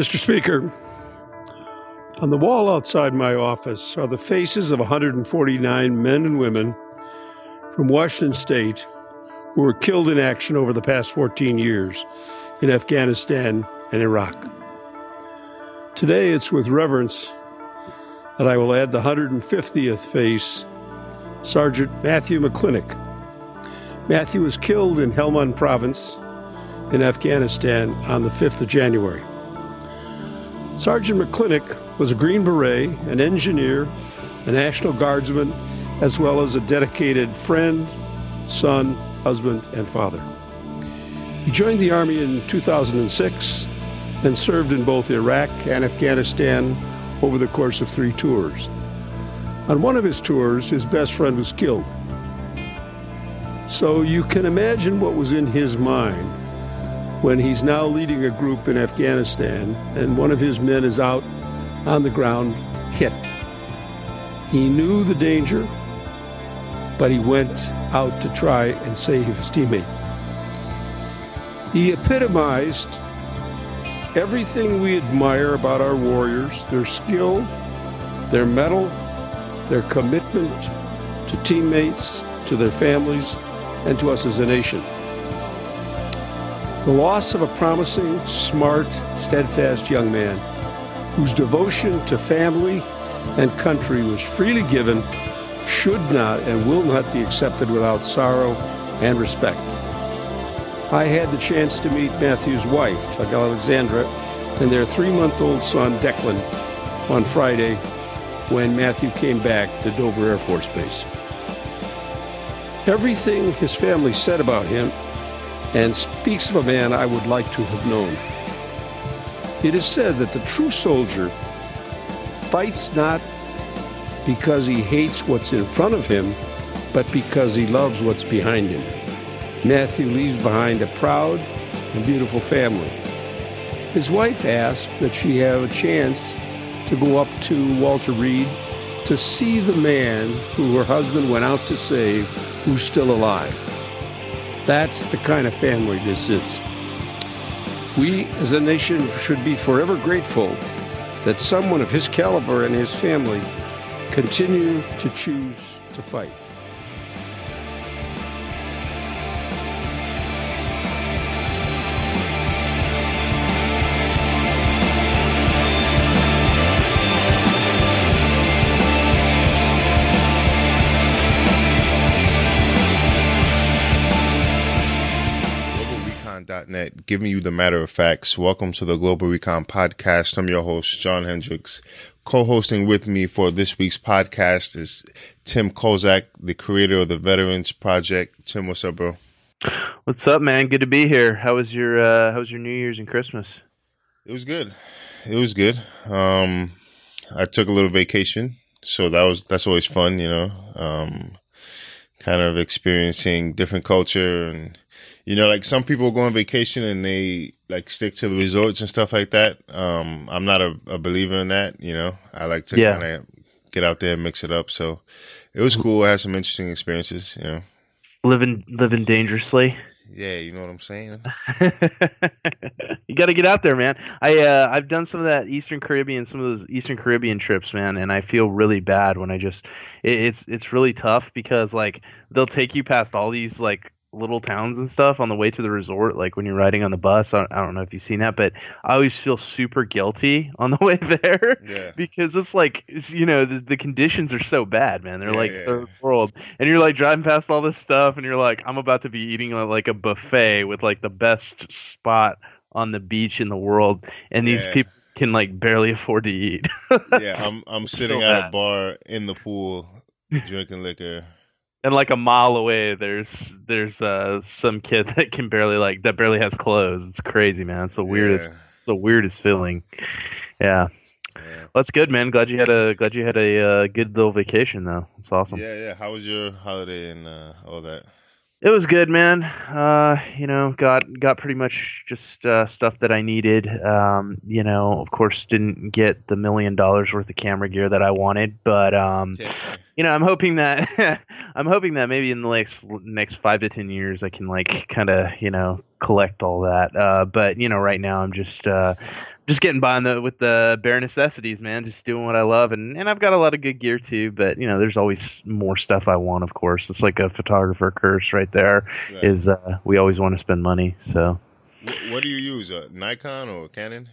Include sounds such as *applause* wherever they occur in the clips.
Mr. Speaker, on the wall outside my office are the faces of 149 men and women from Washington State who were killed in action over the past 14 years in Afghanistan and Iraq. Today, it's with reverence that I will add the 150th face, Sergeant Matthew McClintock. Matthew was killed in Helmand Province in Afghanistan on the 5th of January. Sergeant McClintock was a Green Beret, an engineer, a National Guardsman, as well as a dedicated friend, son, husband, and father. He joined the Army in 2006 and served in both Iraq and Afghanistan over the course of three tours. On one of his tours, his best friend was killed. So you can imagine what was in his mind when he's now leading a group in Afghanistan and one of his men is out on the ground hit. He knew the danger, but he went out to try and save his teammate. He epitomized everything we admire about our warriors their skill, their mettle, their commitment to teammates, to their families, and to us as a nation. The loss of a promising, smart, steadfast young man whose devotion to family and country was freely given should not and will not be accepted without sorrow and respect. I had the chance to meet Matthew's wife, Alexandra, and their three month old son, Declan, on Friday when Matthew came back to Dover Air Force Base. Everything his family said about him and speaks of a man I would like to have known. It is said that the true soldier fights not because he hates what's in front of him, but because he loves what's behind him. Matthew leaves behind a proud and beautiful family. His wife asked that she have a chance to go up to Walter Reed to see the man who her husband went out to save who's still alive. That's the kind of family this is. We as a nation should be forever grateful that someone of his caliber and his family continue to choose to fight. globalrecon.net, giving you the matter of facts. Welcome to the Global Recon Podcast. I'm your host, John Hendricks. Co-hosting with me for this week's podcast is Tim Kozak, the creator of the Veterans Project. Tim, what's up, bro? What's up, man? Good to be here. How was your uh, How was your New Year's and Christmas? It was good. It was good. Um, I took a little vacation, so that was that's always fun, you know. Um, kind of experiencing different culture and you know, like some people go on vacation and they like stick to the resorts and stuff like that. Um, I'm not a, a believer in that. You know, I like to Yeah. kind of get out there and mix it up. So it was cool. I had some interesting experiences. You know, Living living dangerously. yeah, you know what I'm saying. *laughs* you got to get out there, man. I uh, I've done some of that Eastern Caribbean, some of those Eastern Caribbean trips, man, and I feel really bad when I just it, it's it's really tough because like they'll take you past all these like little towns and stuff on the way to the resort like when you're riding on the bus. I, I don't know if you've seen that but i always feel super guilty on the *laughs* way there Yeah. because it's like it's, you know the, the conditions are so bad man. They're Yeah, like yeah, third world. And you're like driving past all this stuff and you're like i'm about to be eating uh, like a buffet with like the best spot on the beach in the world and these people can like barely afford to eat. *laughs* Yeah, I'm I'm sitting So at a bar in the pool drinking liquor. And like a mile away there's there's uh some kid *laughs* that can barely like that barely has clothes. It's crazy man. It's the weirdest it's the weirdest feeling. Yeah. Yeah. that's good man. Glad you had a glad you had a uh, good little vacation though. It's awesome. Yeah, yeah. How was your holiday and uh, all that? It was good, man. Uh, you know, got got pretty much just uh, stuff that I needed. Um, you know, of course, didn't get the million dollars worth of camera gear that I wanted, but um, Yeah. you know, I'm hoping that *laughs* I'm hoping that maybe in the next next five to ten years I can like kind of you know collect all that. Uh, but you know, right now I'm just uh, just getting by the, with the bare necessities, man. Just doing what I love, and and I've got a lot of good gear too. But you know, there's always more stuff I want. Of course, it's like a photographer curse right there. Right. Is uh, we always want to spend money. So, what, what do you use? A Nikon or a Canon?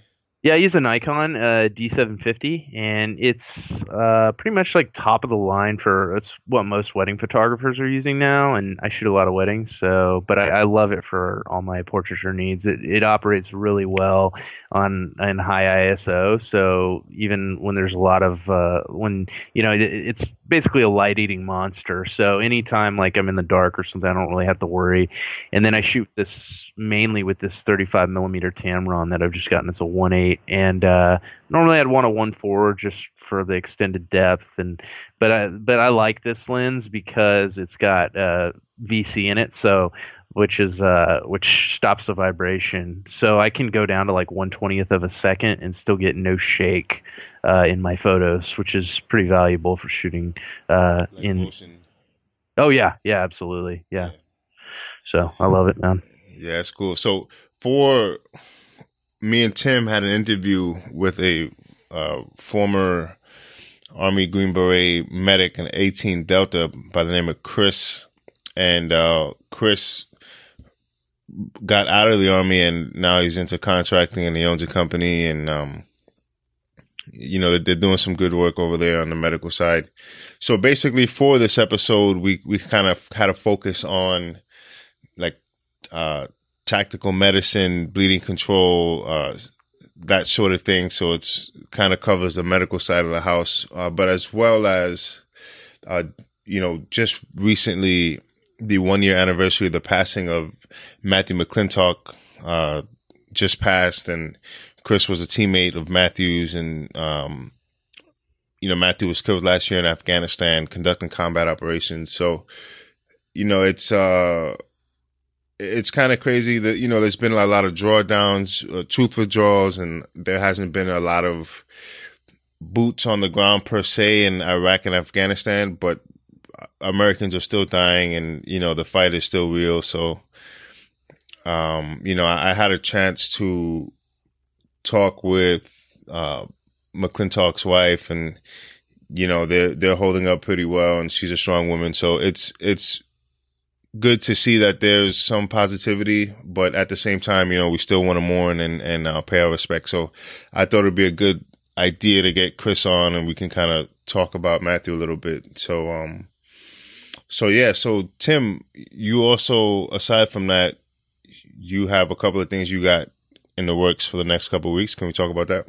Yeah, I use a Nikon uh, D750, and it's uh, pretty much like top of the line for it's what most wedding photographers are using now. And I shoot a lot of weddings, so but I, I love it for all my portraiture needs. It it operates really well on in high ISO, so even when there's a lot of uh, when you know it, it's basically a light eating monster. So anytime like I'm in the dark or something, I don't really have to worry. And then I shoot this mainly with this 35 millimeter Tamron that I've just gotten. It's a 1.8, and uh, normally I'd want a 1.4 just for the extended depth. And but I but I like this lens because it's got uh, VC in it, so which is uh, which stops the vibration. So I can go down to like 120th of a second and still get no shake uh, in my photos, which is pretty valuable for shooting uh, like in. Motion. Oh yeah, yeah, absolutely, yeah. yeah. So I love it, man. Yeah, it's cool. So for me and Tim had an interview with a uh, former Army Green Beret medic in 18 Delta by the name of Chris, and uh, Chris got out of the army and now he's into contracting and he owns a company and um you know they're doing some good work over there on the medical side. So basically for this episode we we kind of had a focus on like uh tactical medicine bleeding control uh that sort of thing so it's kind of covers the medical side of the house uh, but as well as uh you know just recently the one year anniversary of the passing of Matthew McClintock uh, just passed, and Chris was a teammate of Matthew's, and um, you know Matthew was killed last year in Afghanistan conducting combat operations. So, you know, it's uh, it's kind of crazy that you know there's been a lot of drawdowns, uh, truth withdrawals, and there hasn't been a lot of boots on the ground per se in Iraq and Afghanistan, but Americans are still dying and, you know, the fight is still real. So, um, you know, I, I had a chance to talk with, uh, McClintock's wife and, you know, they're, they're holding up pretty well and she's a strong woman. So it's, it's good to see that there's some positivity, but at the same time, you know, we still want to mourn and, and, uh, pay our respect. So I thought it'd be a good idea to get Chris on and we can kind of talk about Matthew a little bit. So, um, so yeah, so Tim, you also aside from that, you have a couple of things you got in the works for the next couple of weeks. Can we talk about that?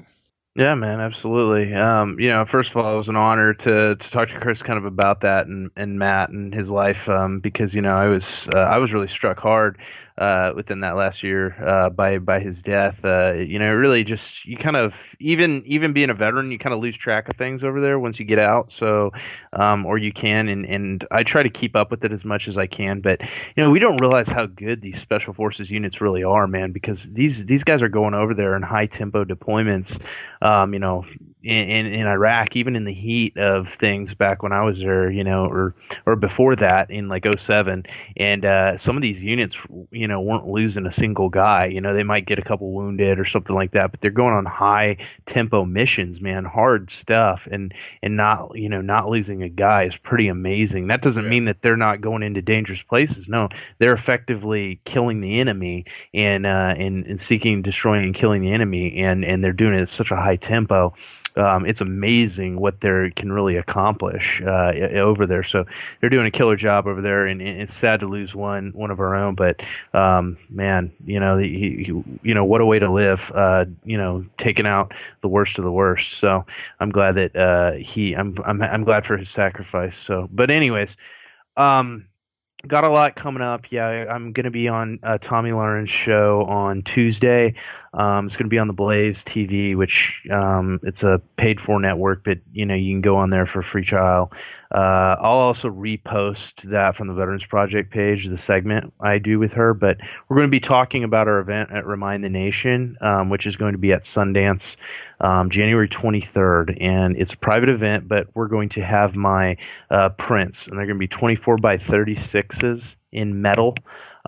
Yeah, man, absolutely. Um, you know, first of all, it was an honor to to talk to Chris kind of about that and, and Matt and his life um, because you know I was uh, I was really struck hard uh, within that last year uh, by by his death. Uh, you know, really just you kind of even even being a veteran, you kind of lose track of things over there once you get out. So, um, or you can, and and I try to keep up with it as much as I can. But you know, we don't realize how good these special forces units really are, man, because these these guys are going over there in high tempo deployments. Um, you know, in, in, in Iraq, even in the heat of things back when I was there, you know, or or before that in like 07. And uh, some of these units, you know, weren't losing a single guy. You know, they might get a couple wounded or something like that, but they're going on high tempo missions, man, hard stuff, and and not you know not losing a guy is pretty amazing. That doesn't yeah. mean that they're not going into dangerous places. No, they're effectively killing the enemy and uh, and, and seeking, destroying, and killing the enemy, and and they're doing it at such a high tempo um, it's amazing what they can really accomplish uh, over there. So they're doing a killer job over there, and it's sad to lose one one of our own. But um, man, you know, he, he, you know, what a way to live. Uh, you know, taking out the worst of the worst. So I'm glad that uh, he. I'm I'm I'm glad for his sacrifice. So, but anyways. Um, got a lot coming up. Yeah, I'm going to be on uh, Tomi Lahren's show on Tuesday. Um, it's going to be on the Blaze TV, which um, it's a paid for network, but you know you can go on there for a free trial. Uh, I'll also repost that from the Veterans Project page, the segment I do with her. But we're going to be talking about our event at Remind the Nation, um, which is going to be at Sundance um, January 23rd, and it's a private event. But we're going to have my uh, prints, and they're going to be 24 by 36s in metal.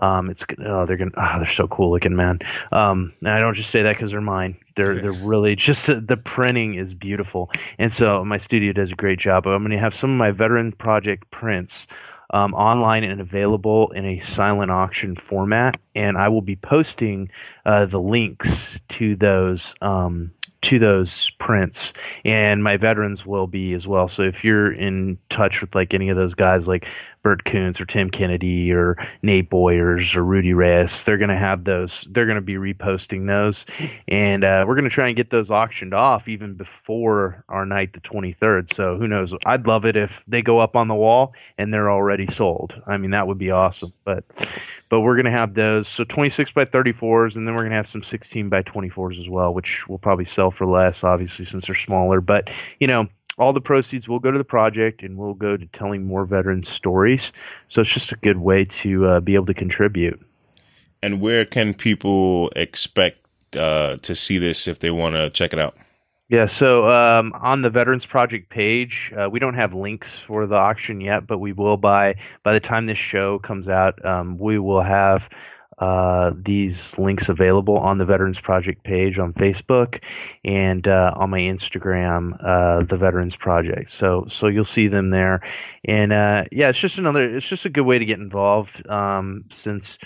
Um, it's oh, they're gonna oh, they're so cool looking, man. Um, and I don't just say that because they're mine. They're they're really just the printing is beautiful, and so my studio does a great job. I'm going to have some of my veteran project prints. Um, online and available in a silent auction format, and I will be posting uh, the links to those um, to those prints and my veterans will be as well so if you're in touch with like any of those guys like Bert Koontz or Tim Kennedy or Nate Boyers or Rudy Reyes. They're going to have those. They're going to be reposting those, and uh, we're going to try and get those auctioned off even before our night, the 23rd. So who knows? I'd love it if they go up on the wall and they're already sold. I mean, that would be awesome. But but we're going to have those. So 26 by 34s, and then we're going to have some 16 by 24s as well, which will probably sell for less, obviously, since they're smaller. But you know all the proceeds will go to the project and will go to telling more veterans stories. So it's just a good way to uh, be able to contribute. And where can people expect uh, to see this if they want to check it out? Yeah, so um, on the Veterans Project page, uh, we don't have links for the auction yet, but we will by by the time this show comes out. Um, we will have uh, these links available on the Veterans Project page on Facebook and uh, on my Instagram, uh, the Veterans Project. So so you'll see them there, and uh, yeah, it's just another. It's just a good way to get involved um, since.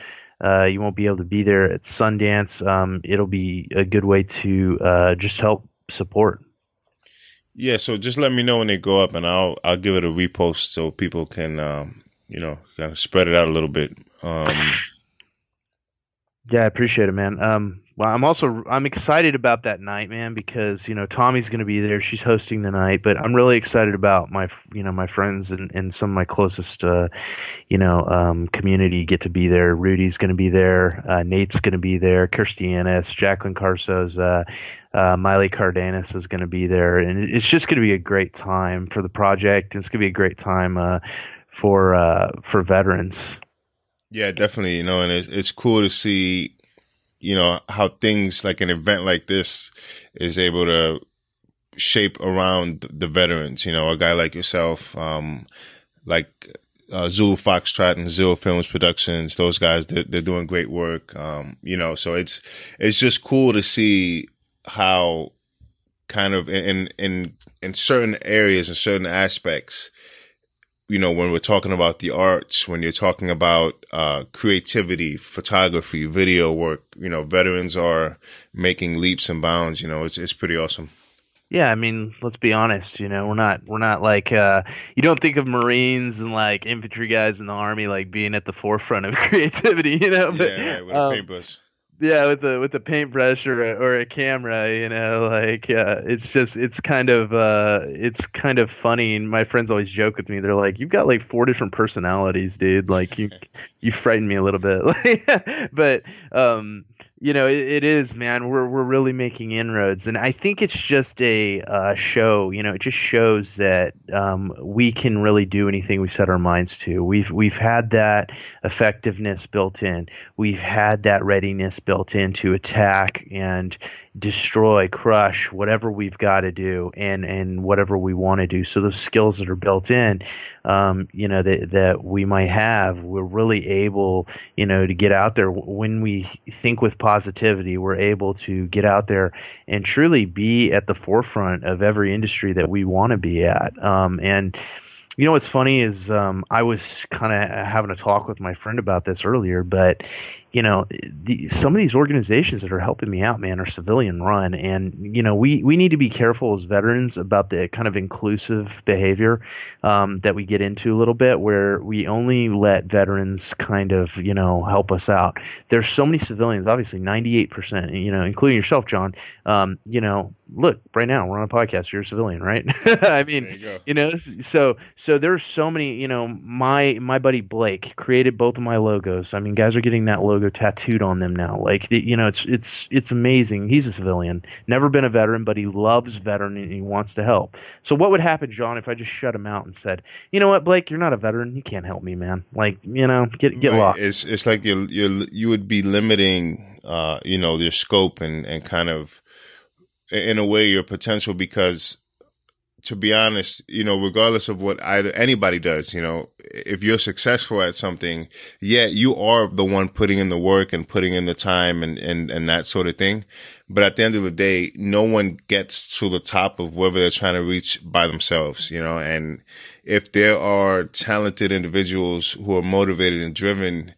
Uh, you won't be able to be there at Sundance. Um, it'll be a good way to uh, just help support. Yeah, so just let me know when they go up, and I'll I'll give it a repost so people can um, you know kind of spread it out a little bit. Yeah, I appreciate it, man. Um, well, I'm also I'm excited about that night, man, because you know Tomi's going to be there. She's hosting the night, but I'm really excited about my you know my friends and, and some of my closest uh, you know um, community get to be there. Rudy's going to be there. Uh, Nate's going to be there. Kirstie Ennis, Jacqueline Carrizosa. Uh, uh, Miley Cardenas is going to be there, and it's just going to be a great time for the project. It's going to be a great time uh, for uh, for veterans. Yeah, definitely. You know, and it's, it's cool to see, you know, how things like an event like this is able to shape around the veterans. You know, a guy like yourself, um, like uh, Zulu Foxtrot and Zero Films Productions, those guys, they're, they're doing great work. Um, you know, so it's, it's just cool to see how kind of in, in, in certain areas and certain aspects, you know, when we're talking about the arts, when you're talking about uh, creativity, photography, video work, you know, veterans are making leaps and bounds. You know, it's it's pretty awesome. Yeah, I mean, let's be honest. You know, we're not we're not like uh, you don't think of Marines and like infantry guys in the army like being at the forefront of *laughs* creativity. You know, but, yeah, right, with um, a paintbrush yeah with the with the paintbrush or a, or a camera you know like uh, it's just it's kind of uh it's kind of funny and my friends always joke with me. They're like you've got like four different personalities dude. Like you *laughs* you frighten me a little bit. *laughs* But um you know, it, it is, man. We're we're really making inroads, and I think it's just a uh, show. You know, it just shows that um, we can really do anything we set our minds to. We've we've had that effectiveness built in. We've had that readiness built in to attack and destroy, crush, whatever we've got to do, and and whatever we want to do. So those skills that are built in, um, you know, that that we might have, we're really able, you know, to get out there when we think with positivity. We're able to get out there and truly be at the forefront of every industry that we want to be at. Um, and you know what's funny is um, I was kind of having a talk with my friend about this earlier, but you know, the, some of these organizations that are helping me out, man, are civilian run, and you know, we we need to be careful as veterans about the kind of inclusive behavior um, that we get into a little bit, where we only let veterans kind of you know help us out. There's so many civilians, obviously, 98 percent, you know, including yourself, John. Um, you know, look, right now we're on a podcast. You're a civilian, right? *laughs* I mean, you, you, know, so so there's so many. You know, my my buddy Blake created both of my logos. I mean, guys are getting that logo tattooed on them now. Like you know, it's it's it's amazing. He's a civilian, never been a veteran, but he loves veteran and he wants to help. So what would happen, John, if I just shut him out and said, you know what, Blake, you're not a veteran, you can't help me, man. Like you know, get get right. lost. It's it's like you you you would be limiting, uh, you know, your scope and and kind of in a way your potential because to be honest, you know, regardless of what either anybody does, you know, if you're successful at something, yeah, you are the one putting in the work and putting in the time and, and, and that sort of thing. But at the end of the day, no one gets to the top of wherever they're trying to reach by themselves, you know, and if there are talented individuals who are motivated and driven,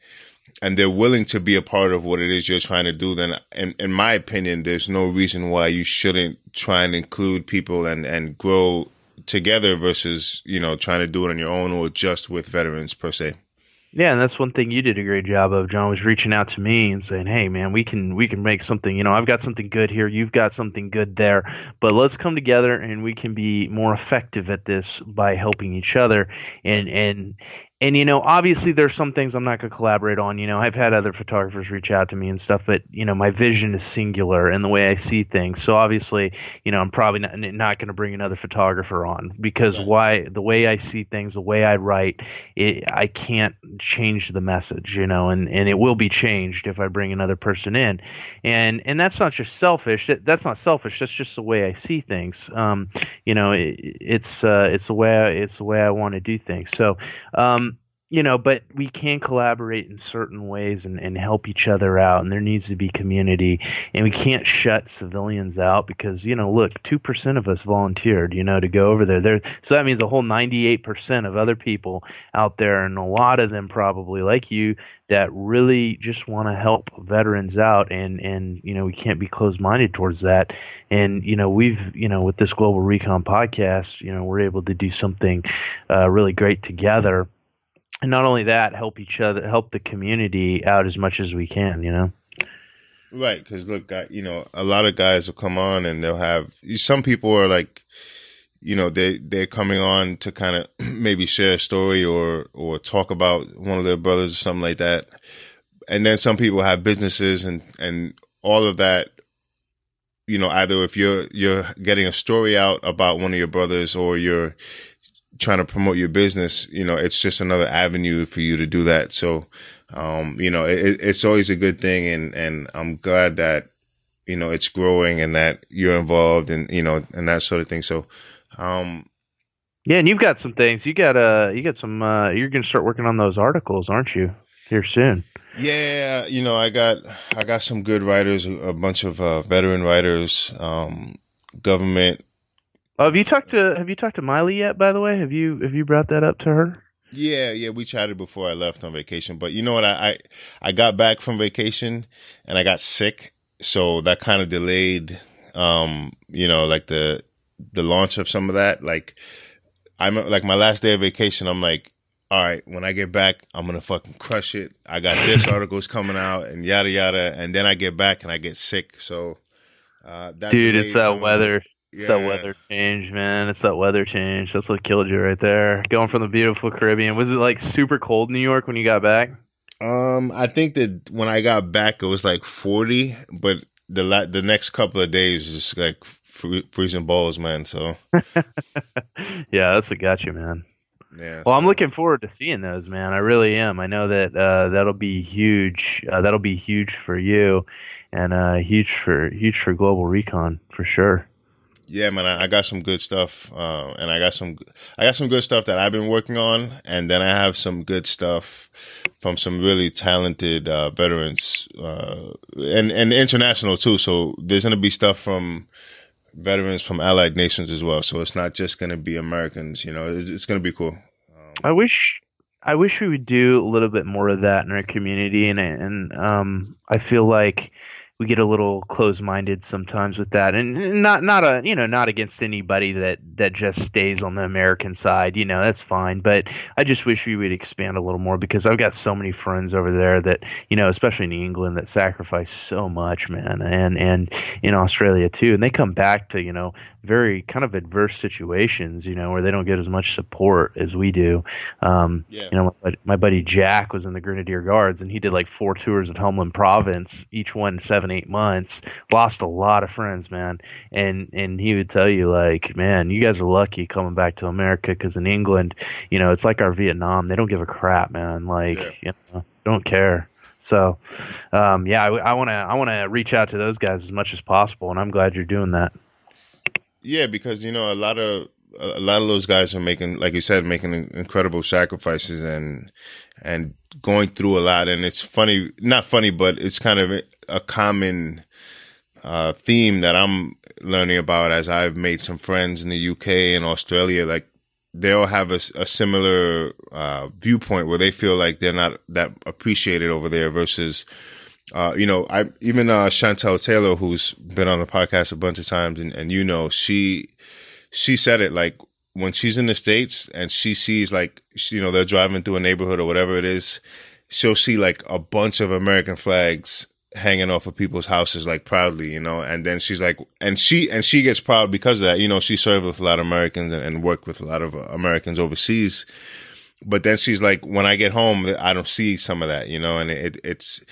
and they're willing to be a part of what it is you're trying to do, then in, in my opinion, there's no reason why you shouldn't try and include people and, and grow together versus, you know, trying to do it on your own or just with veterans per se. Yeah, and that's one thing you did a great job of, John, was reaching out to me and saying, "Hey, man, we can we can make something. You know, I've got something good here. You've got something good there, but let's come together and we can be more effective at this by helping each other." And and and you know obviously there's some things i'm not going to collaborate on you know. I've had other photographers reach out to me and stuff but you know my vision is singular and the way i see things. So obviously you know i'm probably not, not going to bring another photographer on because right. why the way i see things the way i write it, i can't change the message you know and and it will be changed if i bring another person in. And and that's not just selfish that, that's not selfish that's just the way i see things. Um you know it, it's uh it's the way I, it's the way i want to do things. So um you know, but we can collaborate in certain ways and, and help each other out. And there needs to be community. And we can't shut civilians out because, you know, look, 2% of us volunteered, you know, to go over there. there. So that means a whole 98% of other people out there, and a lot of them probably like you, that really just want to help veterans out. And, and, you know, we can't be closed minded towards that. And, you know, we've, you know, with this Global Recon podcast, you know, we're able to do something uh, really great together and not only that, help each other, help the community out as much as we can. You know. Right, because look, you know, a lot of guys will come on and they'll have some people are like, you know, they they're coming on to kind of *clears throat* maybe share a story or or talk about one of their brothers or something like that, and then some people have businesses and and all of that. You know, either if you're you're getting a story out about one of your brothers or you're trying to promote your business, you know, it's just another avenue for you to do that. So, um, you know, it, it's always a good thing. And, and I'm glad that, you know, it's growing and that you're involved and, you know, and that sort of thing. So, um, yeah, and you've got some things. You got uh, you got some. Uh, you're going to start working on those articles, aren't you? Here soon. Yeah, you know, I got I got some good writers, a bunch of uh, veteran writers, um, government Oh, have you talked to Have you talked to Miley yet? By the way, have you have you brought that up to her? Yeah, yeah, we chatted before I left on vacation. But you know what? I I, I got back from vacation and I got sick, so that kind of delayed, um, you know, like the the launch of some of that. Like I'm like my last day of vacation. I'm like, all right, when I get back, I'm gonna fucking crush it. I got this *laughs* article's coming out and yada yada, and then I get back and I get sick. So, uh, dude, it's that weather. It's yeah. that weather change, man. It's that weather change. That's what killed you right there. Going from the beautiful Caribbean. Was it like super cold in New York when you got back? Um, I think that when I got back, it was like 40, but the la- the next couple of days was just like freezing balls, man. So, *laughs* yeah, that's what got you, man. Yeah. Well, so. I'm looking forward to seeing those, man. I really am. I know that uh, that'll be huge. Uh, that'll be huge for you, and uh, huge for huge for Global Recon for sure. Yeah, man, I, got some good stuff, uh, and I got some, I got some good stuff that I've been working on, and then I have some good stuff from some really talented uh, veterans, uh, and and international too. So there's gonna be stuff from veterans from allied nations as well. So it's not just gonna be Americans. You know, it's, it's gonna be cool. Um, I wish I wish we would do a little bit more of that in our community, and and um, I feel like we get a little close-minded sometimes with that. And not not a you know not against anybody that that just stays on the american side you know that's fine. But i just wish we would expand a little more because i've got so many friends over there that you know especially in england that sacrifice so much man and and in australia too. And they come back to you know very kind of adverse situations you know where they don't get as much support as we do. Um yeah. you know my, my buddy jack was in the grenadier guards and he did like four tours of helmand province each one seven seven, eight months, lost a lot of friends, man. And and he would tell you like, man, you guys are lucky coming back to America because in England, you know, it's like our Vietnam. They don't give a crap, man. Like, yeah. you know, don't care. So, um, yeah, I want to I want to reach out to those guys as much as possible, and I'm glad you're doing that. Yeah, because you know a lot of a lot of those guys are making, like you said, making incredible sacrifices and and going through a lot. And it's funny, not funny, but it's kind of a common uh, theme that I'm learning about as I've made some friends in the UK and Australia. Like they all have a, a similar uh, viewpoint where they feel like they're not that appreciated over there versus. Uh, you know, I even uh, Chantelle Taylor, who's been on the podcast a bunch of times, and, and you know, she she said it like when she's in the states and she sees like you know they're driving through a neighborhood or whatever it is, she'll see like a bunch of American flags hanging off of people's houses like proudly, you know, and then she's like, and she, and she gets proud because of that, you know, she served with a lot of Americans and, and worked with a lot of uh, Americans overseas. But then she's like, when I get home, I don't see some of that, you know, and it, it's,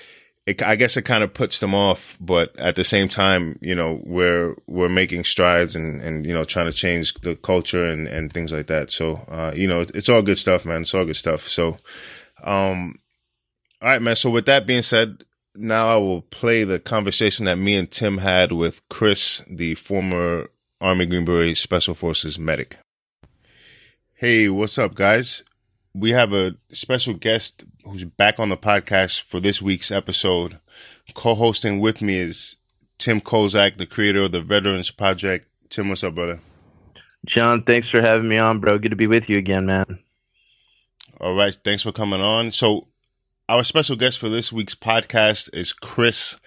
it, I guess it kind of puts them off, but at the same time, you know, we're, we're making strides and, and, you know, trying to change the culture and, and things like that. So, uh, you know, it's all good stuff, man. It's all good stuff. So, um, all right, man. So with that being said, now I will play the conversation that me and Tim had with Chris, the former Army Green Beret Special Forces medic. Hey, what's up, guys? We have a special guest who's back on the podcast for this week's episode. Co hosting with me is Tim Kozak, the creator of the Veterans Project. Tim, what's up, brother? John, thanks for having me on, bro. Good to be with you again, man. All right. Thanks for coming on. So, our special guest for this week's podcast is Chris.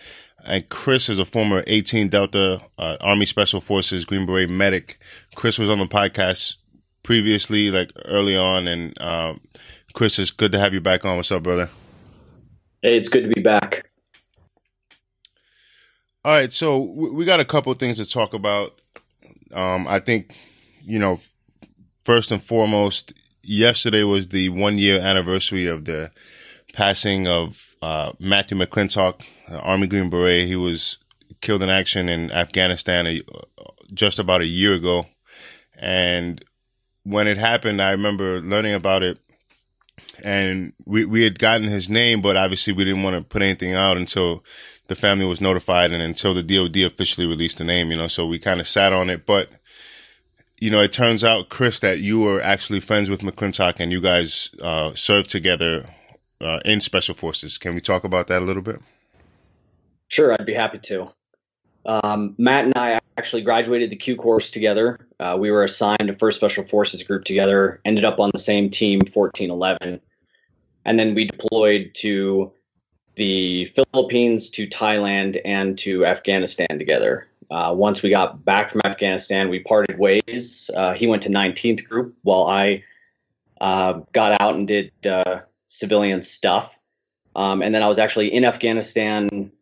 And Chris is a former 18 Delta uh, Army Special Forces Green Beret medic. Chris was on the podcast previously, like early on. And um, Chris, it's good to have you back on. What's up, brother? Hey, it's good to be back. All right. So we got a couple things to talk about. Um, I think, you know, first and foremost, yesterday was the one year anniversary of the passing of uh, Matthew McClintock, uh, Army Green Beret. He was killed in action in Afghanistan a, just about a year ago. And when it happened, I remember learning about it. And we, we had gotten his name, but obviously we didn't want to put anything out until the family was notified and until the DOD officially released the name, you know, so we kind of sat on it. But, you know, it turns out, Chris, that you were actually friends with McClintock and you guys uh, served together uh, in special forces. Can we talk about that a little bit? Sure, I'd be happy to. Um, Matt and I actually graduated the Q course together. Uh, we were assigned to First Special Forces group together. Ended up on the same team, 1411, and then we deployed to the Philippines, to Thailand, and to Afghanistan together. Uh, once we got back from Afghanistan, we parted ways. Uh, he went to 19th Group while I uh, got out and did uh, civilian stuff. Um, and then I was actually in Afghanistan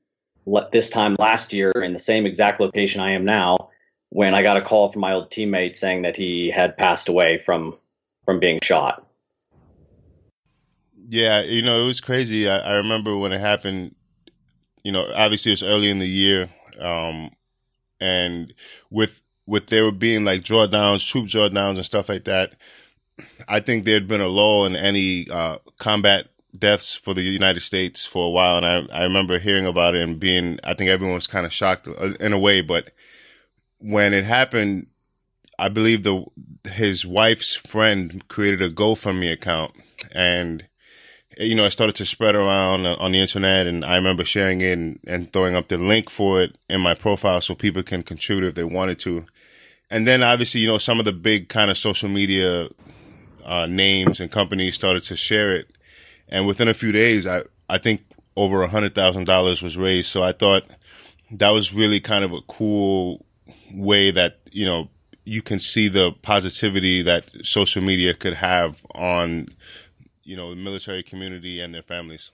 this time last year in the same exact location I am now when I got a call from my old teammate saying that he had passed away from from being shot. Yeah, you know, it was crazy. I, I remember when it happened, you know, obviously it was early in the year. Um, and with with there being like drawdowns, troop drawdowns and stuff like that, I think there'd been a lull in any uh, combat deaths for the United States for a while, and I I remember hearing about it and being I think everyone was kind of shocked uh, in a way, but when it happened, I believe the his wife's friend created a GoFundMe account, and you know it started to spread around on the internet, and I remember sharing it and, and throwing up the link for it in my profile so people can contribute if they wanted to. And then obviously, you know, some of the big kind of social media uh, names and companies started to share it, and within a few days, I I think over a hundred thousand dollars was raised. So I thought that was really kind of a cool way that you know you can see the positivity that social media could have on you know the military community and their families.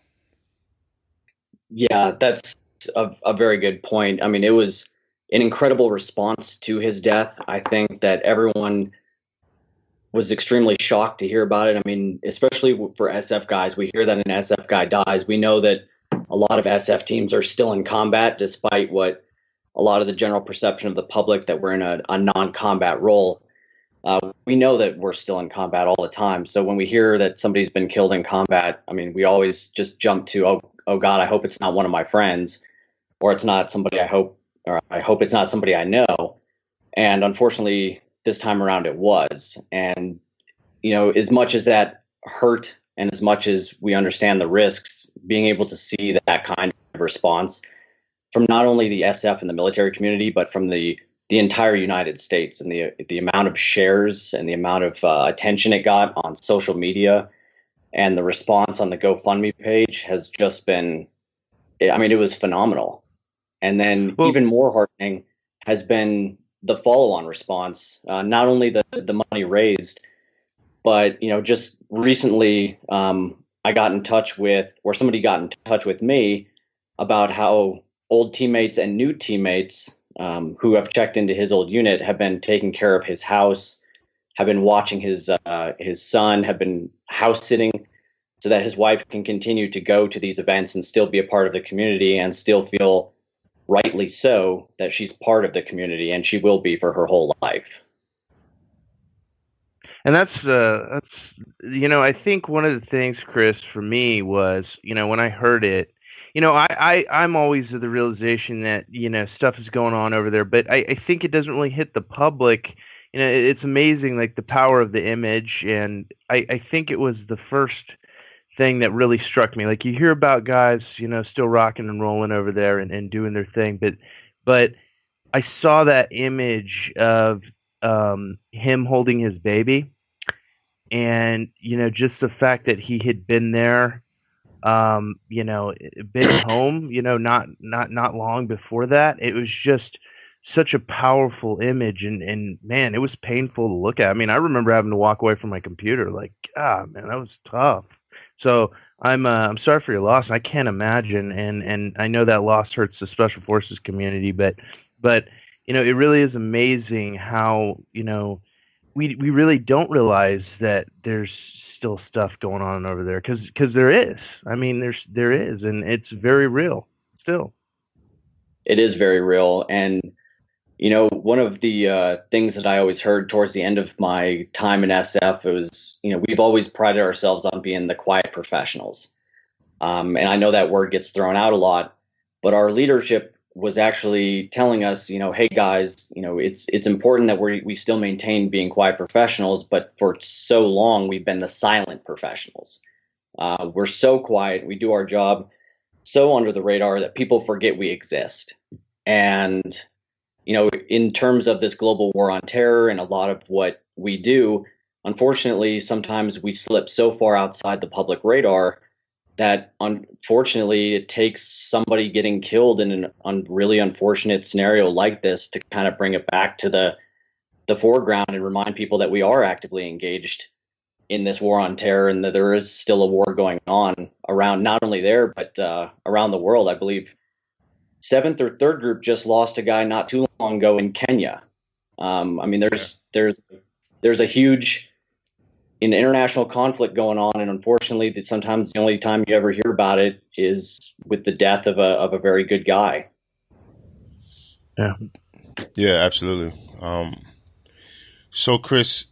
Yeah, that's a, a very good point. I mean, it was an incredible response to his death. I think that everyone was extremely shocked to hear about it. I mean, especially for SF guys, we hear that an SF guy dies. We know that a lot of SF teams are still in combat, despite what a lot of the general perception of the public that we're in a, a non-combat role. Uh, we know that we're still in combat all the time. So when we hear that somebody's been killed in combat, I mean, we always just jump to, oh, oh God, I hope it's not one of my friends, or it's not somebody I hope, or I hope it's not somebody I know. And unfortunately, this time around it was. And, you know, as much as that hurt and as much as we understand the risks, being able to see that kind of response from not only the SF and the military community, but from the the entire United States and the the amount of shares and the amount of uh, attention it got on social media and the response on the GoFundMe page has just been, I mean, it was phenomenal. And then well, even more heartening has been the follow-on response. Uh, not only the the money raised, but you know, just recently, um, I got in touch with, or somebody got in touch with me about how old teammates and new teammates um, who have checked into his old unit have been taking care of his house, have been watching his uh, his son, have been house sitting, so that his wife can continue to go to these events and still be a part of the community and still feel rightly so that she's part of the community and she will be for her whole life. And that's uh that's you know i think one of the things chris for me was you know when i heard it you know i, i'm always of the realization that you know stuff is going on over there but i, I think it doesn't really hit the public. You know it's amazing like the power of the image and i i think it was the first thing that really struck me like you hear about guys you know still rocking and rolling over there and, and doing their thing but but i saw that image of um, him holding his baby, and you know just the fact that he had been there, um, you know, been home, you know, not not not long before that. It was just such a powerful image, and and man, it was painful to look at. I mean, I remember having to walk away from my computer, like, ah, man, that was tough. So I'm uh, I'm sorry for your loss. I can't imagine, and and I know that loss hurts the special forces community, but but you know, it really is amazing how, you know, we we really don't realize that there's still stuff going on over there cuz cuz there is. I mean, there's there is and it's very real still. It is very real and you know, one of the uh, things that I always heard towards the end of my time in SF was, you know, we've always prided ourselves on being the quiet professionals. Um, and I know that word gets thrown out a lot, but our leadership was actually telling us, you know, hey guys, you know, it's it's important that we we still maintain being quiet professionals, but for so long we've been the silent professionals. Uh, we're so quiet, we do our job so under the radar that people forget we exist. And you know, in terms of this global war on terror and a lot of what we do, unfortunately, sometimes we slip so far outside the public radar that unfortunately it takes somebody getting killed in an un- really unfortunate scenario like this to kind of bring it back to the the foreground and remind people that we are actively engaged in this war on terror and that there is still a war going on around not only there but uh, around the world. I believe seventh or third group just lost a guy not too long ago in Kenya. Um, I mean, there's there's there's a huge in international conflict going on, and unfortunately, that sometimes the only time you ever hear about it is with the death of a of a very good guy. Yeah, yeah, absolutely. Um, so, Chris,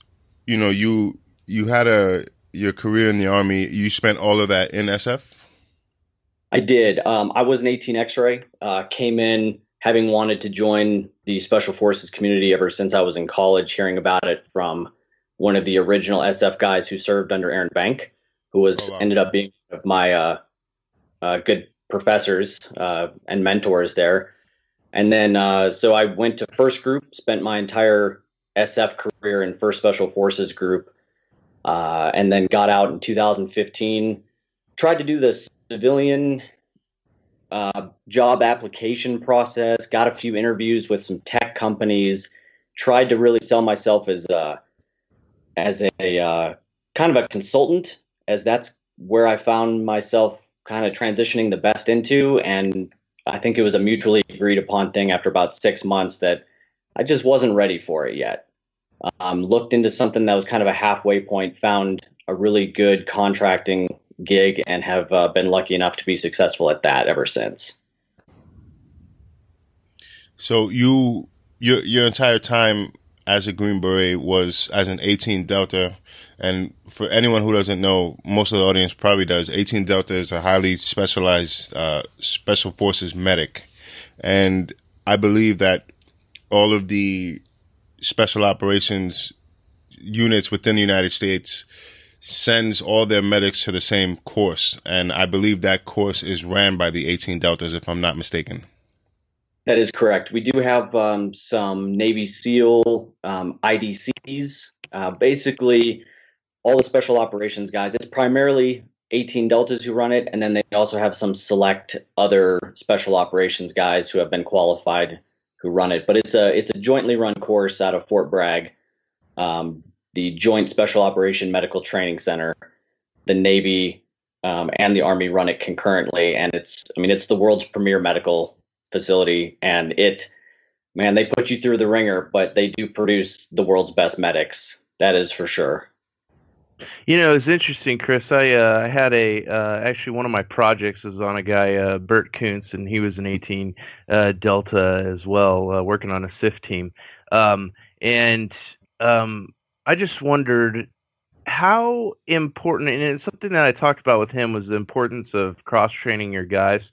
you know you you had a your career in the army. You spent all of that in SF. I did. Um, I was an 18 X-ray. Uh, came in having wanted to join the Special Forces community ever since I was in college, hearing about it from one of the original SF guys who served under Aaron Bank, who was oh, wow. ended up being one of my uh, uh, good professors uh, and mentors there. And then, uh, so I went to First Group, spent my entire SF career in First Special Forces Group, uh, and then got out in 2015. Tried to do the civilian uh, job application process, got a few interviews with some tech companies, tried to really sell myself as a as a uh, kind of a consultant, as that's where I found myself kind of transitioning the best into. And I think it was a mutually agreed upon thing after about six months that I just wasn't ready for it yet. Um, looked into something that was kind of a halfway point, found a really good contracting gig, and have uh, been lucky enough to be successful at that ever since. So you your your entire time as a Green Beret was as an 18 Delta. And for anyone who doesn't know, most of the audience probably does. 18 Delta is a highly specialized uh, special forces medic, and I believe that all of the special operations units within the United States sends all their medics to the same course, and I believe that course is ran by the 18 Deltas, if I'm not mistaken. That is correct. We do have um, some Navy SEAL um, IDCs. Uh, basically, all the special operations guys. It's primarily 18 Deltas who run it, and then they also have some select other special operations guys who have been qualified who run it. But it's a it's a jointly run course out of Fort Bragg. Um, the Joint Special Operation Medical Training Center, the Navy um, and the Army run it concurrently, and it's I mean it's the world's premier medical facility, and it man they put you through the wringer, but they do produce the world's best medics. That is for sure. You know, it's interesting, Chris. I uh, had a uh, actually one of my projects is on a guy, uh, Bert Kuntz, and he was an 18 uh, Delta as well, uh, working on a SIF team. Um, and um, I just wondered how important, and it's something that I talked about with him was the importance of cross training your guys.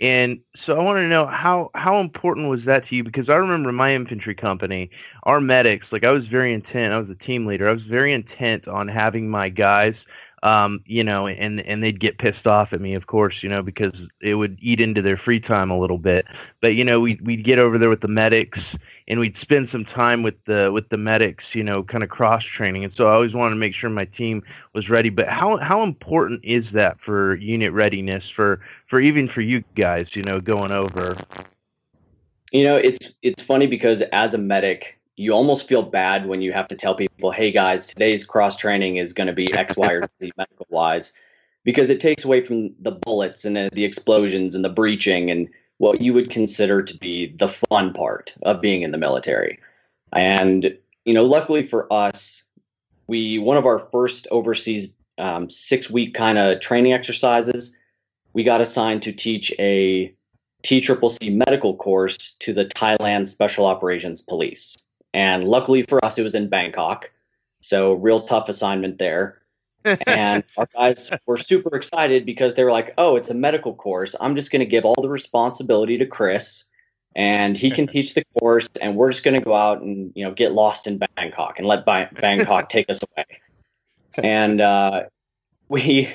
And so I want to know how how important was that to you? Because I remember my infantry company, our medics, like I was very intent. I was a team leader. I was very intent on having my guys um, you know, and and they'd get pissed off at me, of course, you know, because it would eat into their free time a little bit. But you know, we we'd get over there with the medics, and we'd spend some time with the with the medics, you know, kind of cross training. And so I always wanted to make sure my team was ready. But how how important is that for unit readiness for for even for you guys, you know, going over? You know, it's it's funny because as a medic, you almost feel bad when you have to tell people, hey guys, today's cross training is going to be X, Y, or Z *laughs* medical wise, because it takes away from the bullets and the explosions and the breaching and what you would consider to be the fun part of being in the military. And, you know, luckily for us, we, one of our first overseas um, six week kind of training exercises, we got assigned to teach a TCCC medical course to the Thailand Special Operations Police. And luckily for us, it was in Bangkok. So, real tough assignment there. *laughs* and our guys were super excited because they were like, oh, it's a medical course. I'm just going to give all the responsibility to Chris and he can teach the course and we're just going to go out and you know get lost in bangkok and let bangkok take us away and uh, we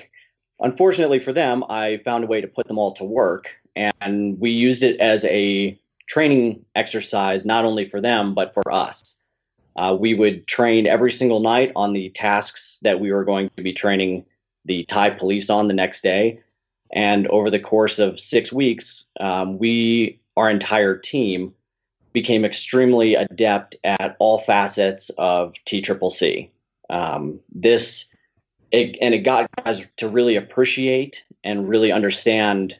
unfortunately for them i found a way to put them all to work and we used it as a training exercise not only for them but for us. Uh, we would train every single night on the tasks that we were going to be training the Thai police on the next day. And over the course of six weeks, um, we, our entire team, became extremely adept at all facets of TCCC. Um, this, it, and it got guys to really appreciate and really understand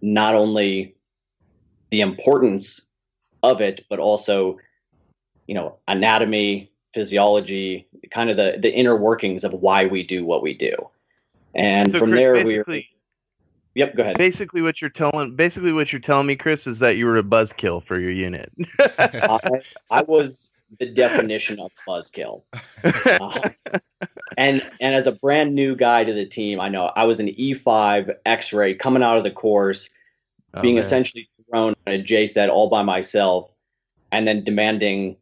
not only the importance of it, but also, you know, anatomy, physiology, kind of the the inner workings of why we do what we do. And so from Chris, there, we. Are. Yep, go ahead. Basically, what you're telling, basically what you're telling me, Chris, is that you were a buzzkill for your unit. *laughs* I, I, was the definition of buzzkill. *laughs* Uh, and and as a brand new guy to the team, I know I was an E5 X-ray coming out of the course, oh, being man. essentially thrown a JCET all by myself and then demanding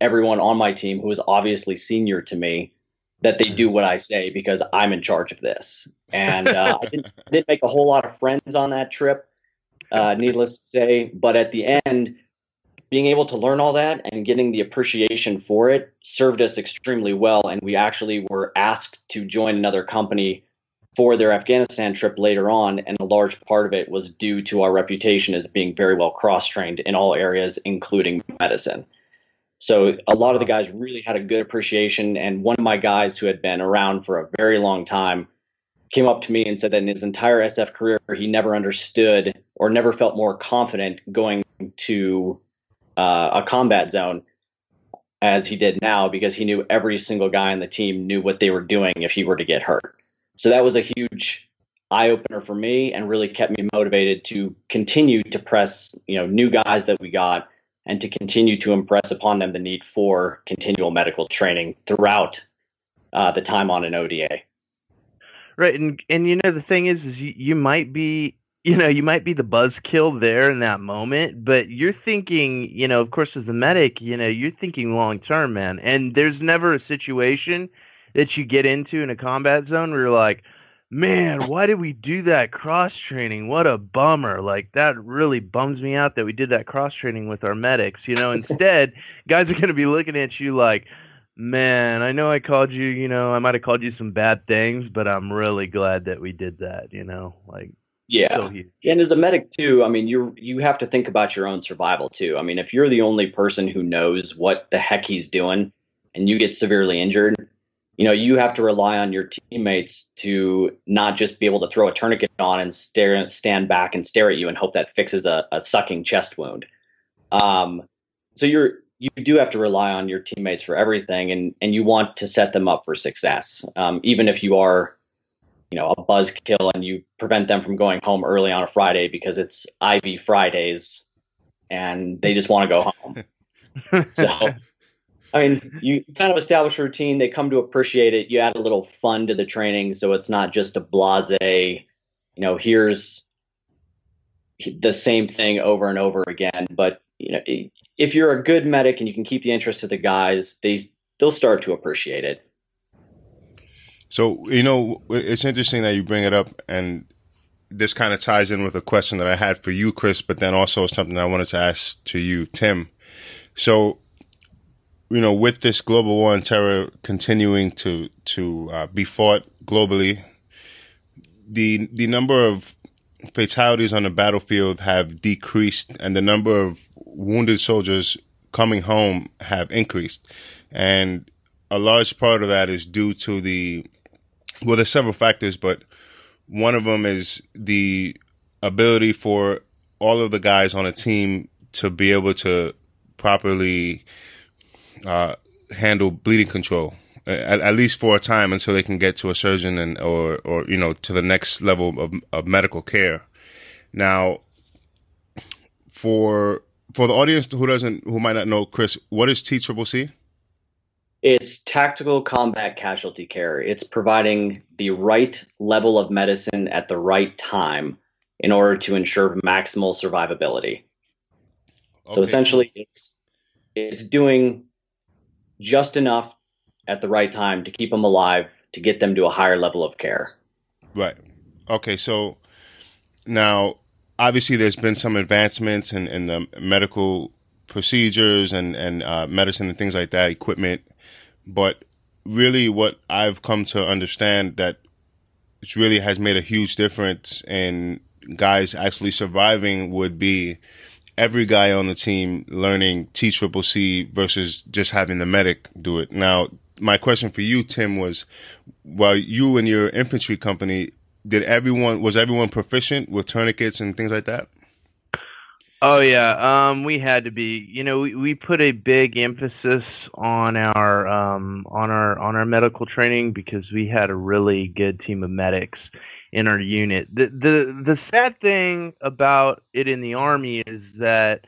everyone on my team who is obviously senior to me that they do what I say because I'm in charge of this. And uh, I, didn't, *laughs* didn't, make a whole lot of friends on that trip, uh, needless to say. But at the end, being able to learn all that and getting the appreciation for it served us extremely well. And we actually were asked to join another company for their Afghanistan trip later on, and a large part of it was due to our reputation as being very well cross trained in all areas, including medicine. So a lot of the guys really had a good appreciation, and one of my guys who had been around for a very long time came up to me and said that in his entire SF career, he never understood or never felt more confident going to uh, a combat zone as he did now because he knew every single guy on the team knew what they were doing if he were to get hurt. So that was a huge eye opener for me and really kept me motivated to continue to press, you know, new guys that we got and to continue to impress upon them the need for continual medical training throughout uh, the time on an ODA. Right, and and you know the thing is, is you, you might be you know, you might be the buzzkill there in that moment, but you're thinking, you know, of course, as a medic, you know, you're thinking long term, man. And there's never a situation that you get into in a combat zone where you're like, man, why did we do that cross training? What a bummer. Like, that really bums me out that we did that cross training with our medics. You know, *laughs* instead, guys are going to be looking at you like, man, I know I called you, you know, I might have called you some bad things, but I'm really glad that we did that, you know, like, yeah. So and as a medic too, I mean, you you have to think about your own survival too. I mean, if you're the only person who knows what the heck he's doing and you get severely injured, you know, you have to rely on your teammates to not just be able to throw a tourniquet on and stare, stand back and stare at you and hope that fixes a, a sucking chest wound. Um, so you're you do have to rely on your teammates for everything, and and you want to set them up for success, um, even if you are, you know, a buzzkill and you prevent them from going home early on a Friday because it's ivy Fridays, and they just want to go home. *laughs* so I mean, you kind of establish a routine. They come to appreciate it. You add a little fun to the training, so it's not just a blase. You know, here's the same thing over and over again. But you know, if you're a good medic and you can keep the interest of the guys, they they'll start to appreciate it. So you know, it's interesting that you bring it up, and this kind of ties in with a question that I had for you, Chris, but then also something I wanted to ask to you, Tim. So you know, with this global war on terror continuing to to uh, be fought globally, the the number of fatalities on the battlefield have decreased, and the number of wounded soldiers coming home have increased, and a large part of that is due to the well, there's several factors, but one of them is the ability for all of the guys on a team to be able to properly uh, handle bleeding control at, at, least for a time until they can get to a surgeon and or or you know to the next level of, of medical care. Now, for for the audience who doesn't who might not know, Chris, what is T Triple C? It's tactical combat casualty care. It's providing the right level of medicine at the right time in order to ensure maximal survivability. Okay. So essentially, it's it's doing just enough at the right time to keep them alive to get them to a higher level of care. Right. Okay. So now, obviously, there's been some advancements in, in the medical procedures and and uh, medicine and things like that, equipment. But really, what I've come to understand that it really has made a huge difference in guys actually surviving would be every guy on the team learning T Triple C versus just having the medic do it. Now, my question for you, Tim, was while you and your infantry company, did everyone was everyone proficient with tourniquets and things like that? Oh yeah, um, we had to be. You know, we, we put a big emphasis on our um, on our on our medical training because we had a really good team of medics in our unit. The the the sad thing about it in the army is that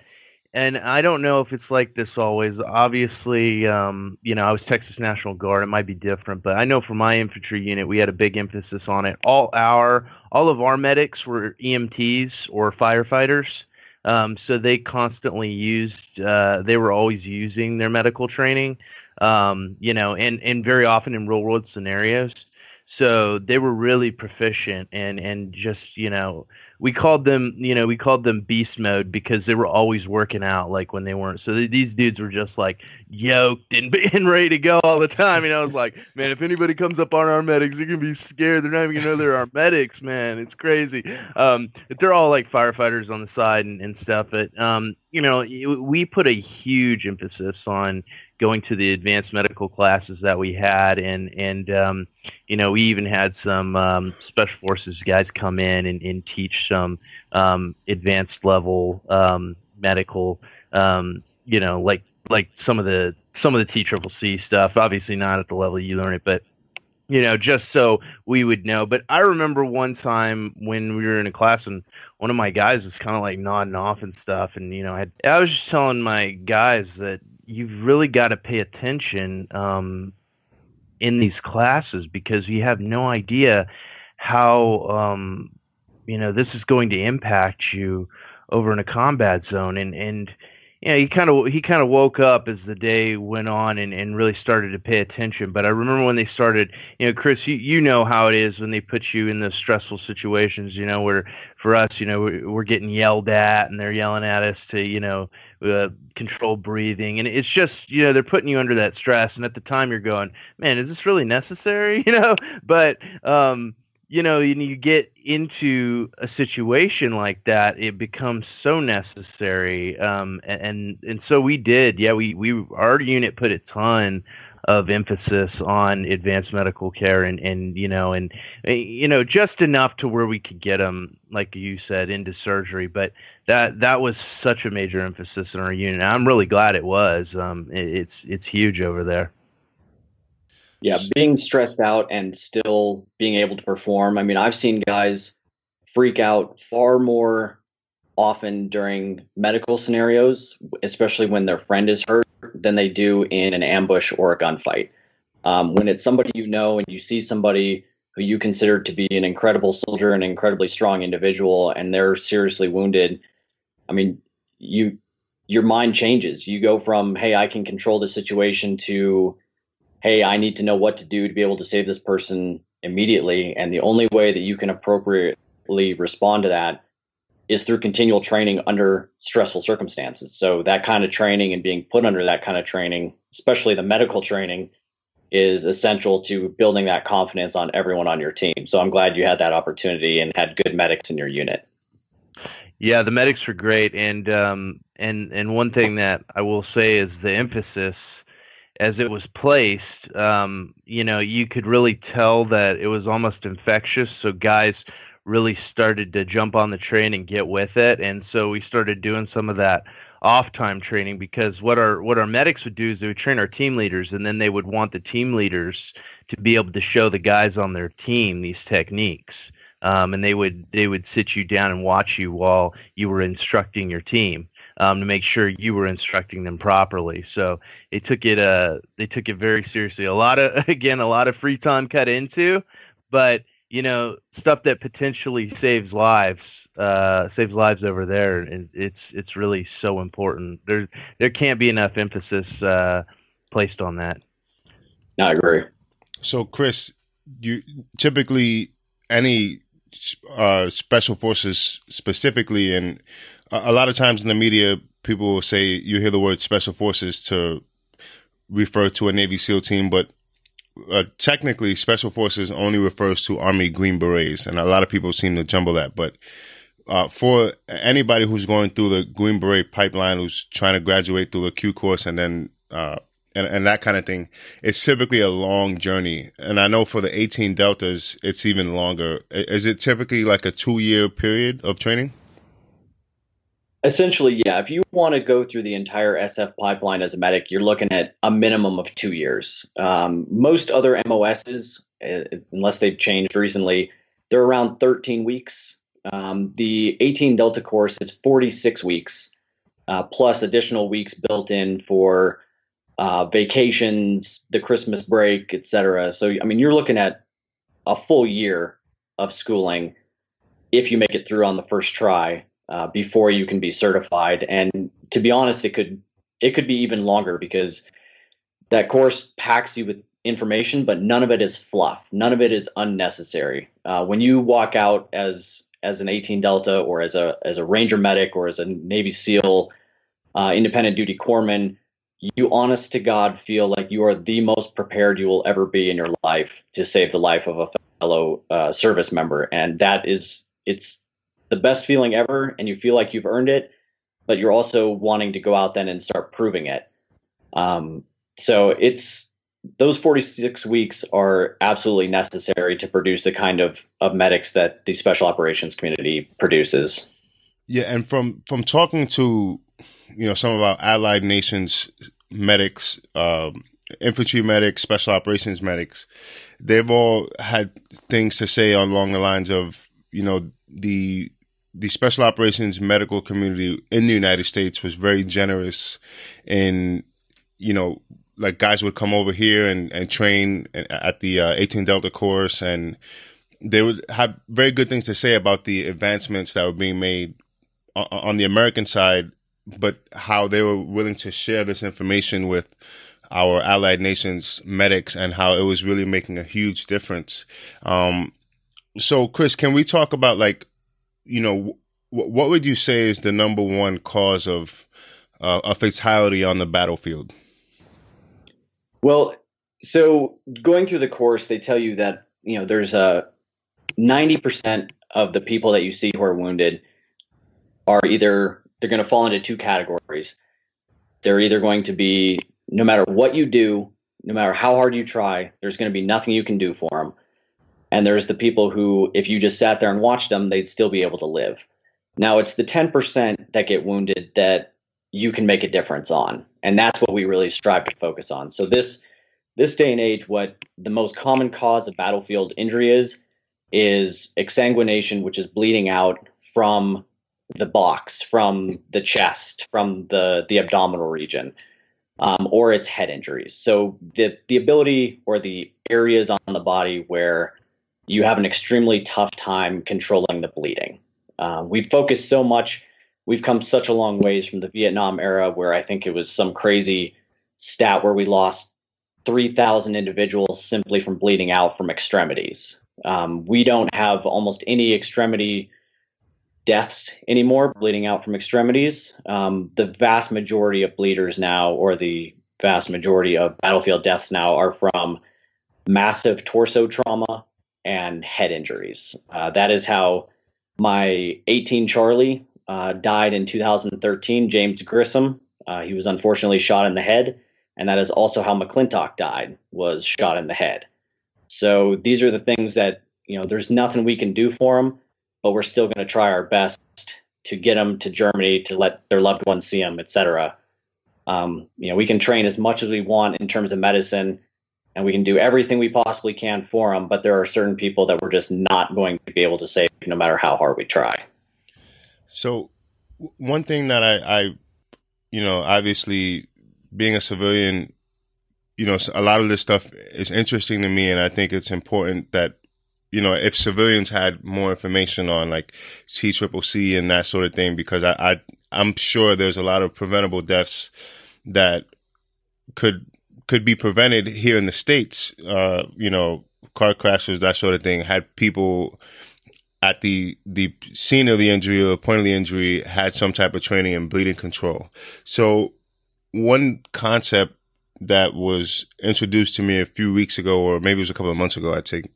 and I don't know if it's like this always. Obviously, um, you know, I was Texas National Guard. It might be different, but I know for my infantry unit, we had a big emphasis on it. All our, all of our medics were EMTs or firefighters, um, so they constantly used. Uh, they were always using their medical training, um, you know, and and very often in real world scenarios. So they were really proficient and and just you know we called them you know we called them beast mode because they were always working out like when they weren't. So th- these dudes were just like yoked and, *laughs* and ready to go all the time. And I was like, man, if anybody comes up on our medics, they're gonna be scared. They're not even gonna know they're our medics, man. It's crazy. Um, they're all like firefighters on the side and, and stuff. But um, you know, we put a huge emphasis on going to the advanced medical classes that we had, and and um, you know we even had some um, special forces guys come in and, and teach some um, advanced level um, medical, um, you know, like like some of the some of the T triple C stuff. Obviously not at the level you learn it, but you know, just so we would know. But I remember one time when we were in a class and one of my guys was kind of like nodding off and stuff, and you know, I, had, I was just telling my guys that you've really got to pay attention um, in these classes because you have no idea how um, you know, this is going to impact you over in a combat zone. And, and, know, he kind of he kind of woke up as the day went on and, and really started to pay attention. But I remember when they started, you know, Chris, you, you know how it is when they put you in those stressful situations. You know, where for us, you know, we're, we're getting yelled at and they're yelling at us to, you know, uh, control breathing, and it's just, you know, they're putting you under that stress. And at the time, you're going, man, is this really necessary? *laughs* You know, but um, you know, and you get into a situation like that, it becomes so necessary. Um, and and so we did. Yeah, we we our unit put a ton of emphasis on advanced medical care and and you know and eh, you know just enough to where we could get them like you said into surgery but that that was such a major emphasis in our unit i'm really glad it was um, it, it's it's huge over there yeah, being stressed out and still being able to perform. I mean, I've seen guys freak out far more often during medical scenarios, especially when their friend is hurt, than they do in an ambush or a gunfight. Um, when it's somebody you know and you see somebody who you consider to be an incredible soldier, an incredibly strong individual, and they're seriously wounded, I mean, you your mind changes. You go from, hey, I can control the situation to hey, I need to know what to do to be able to save this person immediately. And the only way that you can appropriately respond to that is through continual training under stressful circumstances. So that kind of training and being put under that kind of training, especially the medical training, is essential to building that confidence on everyone on your team. So I'm glad you had that opportunity and had good medics in your unit. Yeah, the medics were great, and um, and and one thing that I will say is the emphasis as it was placed, um, you know, you could really tell that it was almost infectious. So guys really started to jump on the train and get with it, and so we started doing some of that off time training because what our what our medics would do is they would train our team leaders, and then they would want the team leaders to be able to show the guys on their team these techniques. Um, and they would they would sit you down and watch you while you were instructing your team um, to make sure you were instructing them properly. So it took it uh they took it very seriously. A lot of *laughs* again a lot of free time cut into, but you know stuff that potentially saves lives uh, saves lives over there, and it's it's really so important. There there can't be enough emphasis uh, placed on that. I agree. So, Chris, you typically any uh, special forces specifically, and a lot of times in the media, people will say you hear the word special forces to refer to a Navy SEAL team, but uh, technically, special forces only refers to Army Green Berets, and a lot of people seem to jumble that. But uh, for anybody who's going through the Green Beret pipeline, who's trying to graduate through the Q course and then uh, and, and that kind of thing, it's typically a long journey. And I know for the 18 Deltas, it's even longer. Is it typically like a two year period of training? Essentially, yeah. If you want to go through the entire SF pipeline as a medic, you're looking at a minimum of two years. Um, most other MOSs, uh, unless they've changed recently, they're around 13 weeks. Um, the 18 Delta course is 46 weeks, uh, plus additional weeks built in for uh, vacations, the Christmas break, etc. So, I mean, you're looking at a full year of schooling if you make it through on the first try uh, before you can be certified. And to be honest, it could it could be even longer because that course packs you with information, but none of it is fluff. None of it is unnecessary. Uh, when you walk out as as an 18 Delta or as a as a Ranger medic or as a Navy SEAL uh, independent duty corpsman, you honest to God feel like you are the most prepared you will ever be in your life to save the life of a fellow uh, service member, and that is it's the best feeling ever and you feel like you've earned it, but you're also wanting to go out then and start proving it. Um, so it's those 46 weeks are absolutely necessary to produce the kind of, of medics that the special operations community produces. Yeah, and from from talking to you know some of our allied nations medics, um, infantry medics, special operations medics, they've all had things to say along the lines of you know the the special operations medical community in the United States was very generous in, you know, like guys would come over here and, and train at the uh, 18 Delta course and they would have very good things to say about the advancements that were being made on the American side, but how they were willing to share this information with our allied nations medics and how it was really making a huge difference. Um, so, Chris, can we talk about like, you know, w- what would you say is the number one cause of uh, a fatality on the battlefield? Well, so going through the course, they tell you that you know there's a 90% of the people that you see who are wounded are either they're going to fall into two categories. They're either going to be no matter what you do, no matter how hard you try, there's going to be nothing you can do for them. And there's the people who, if you just sat there and watched them, they'd still be able to live. Now, it's the 10% that get wounded that you can make a difference on. And that's what we really strive to focus on. So, this this day and age, what the most common cause of battlefield injury is, is exsanguination, which is bleeding out from the box, from the chest, from the, the abdominal region, um, or it's head injuries. So the, the ability or the areas on the body where you have an extremely tough time controlling the bleeding. Um, we've focused so much, we've come such a long ways from the Vietnam era where I think it was some crazy stat where we lost 3,000 individuals simply from bleeding out from extremities. Um, we don't have almost any extremity deaths anymore, bleeding out from extremities. Um, the vast majority of bleeders now, or the vast majority of battlefield deaths now, are from massive torso trauma and head injuries. Uh, that is how my 18 Charlie uh, died in 2013, James Grissom. Uh, he was unfortunately shot in the head, and that is also how McClintock died, was shot in the head. So these are the things that you know. There's nothing we can do for them, but we're still going to try our best to get them to Germany to let their loved ones see them, etc. Um, you know, we can train as much as we want in terms of medicine, and we can do everything we possibly can for them. But there are certain people that we're just not going to be able to save, no matter how hard we try. So, one thing that I, I you know, obviously being a civilian you know, a lot of this stuff is interesting to me, and I think it's important that you know if civilians had more information on like T triple C and that sort of thing, because I, I I'm sure there's a lot of preventable deaths that could could be prevented here in the states. Uh, you know, car crashes, that sort of thing, had people at the the scene of the injury or point of the injury had some type of training in bleeding control. So one concept that was introduced to me a few weeks ago, or maybe it was a couple of months ago, I think,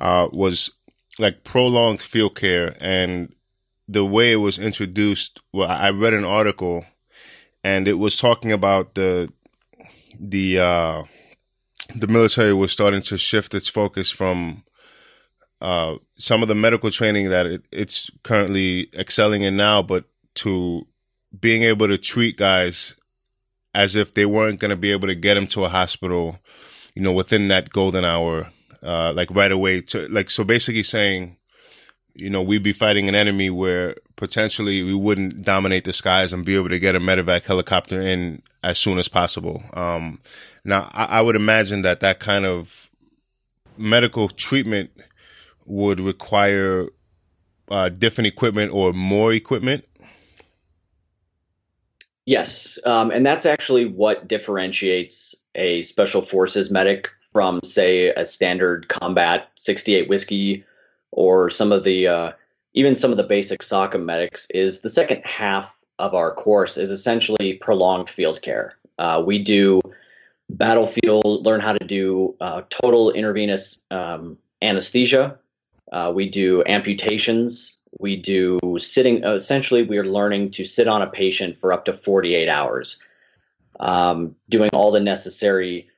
uh, was like prolonged field care. And the way it was introduced, well, I read an article and it was talking about the, the, uh, the military was starting to shift its focus from, uh, some of the medical training that it, it's currently excelling in now, but to being able to treat guys as if they weren't going to be able to get them to a hospital, you know, within that golden hour, uh, like right away. To like, so basically saying, you know, we'd be fighting an enemy where potentially we wouldn't dominate the skies and be able to get a medevac helicopter in as soon as possible. Um, now, I, I would imagine that that kind of medical treatment would require uh, different equipment or more equipment Yes, um, and that's actually what differentiates a special forces medic from, say, a standard combat 68 whiskey or some of the uh, even some of the basic SOCM medics. Is the second half of our course is essentially prolonged field care. Uh, we do battlefield, learn how to do uh, total intravenous um, anesthesia. Uh, we do amputations we do sitting essentially we are learning to sit on a patient for up to 48 hours um, doing all the necessary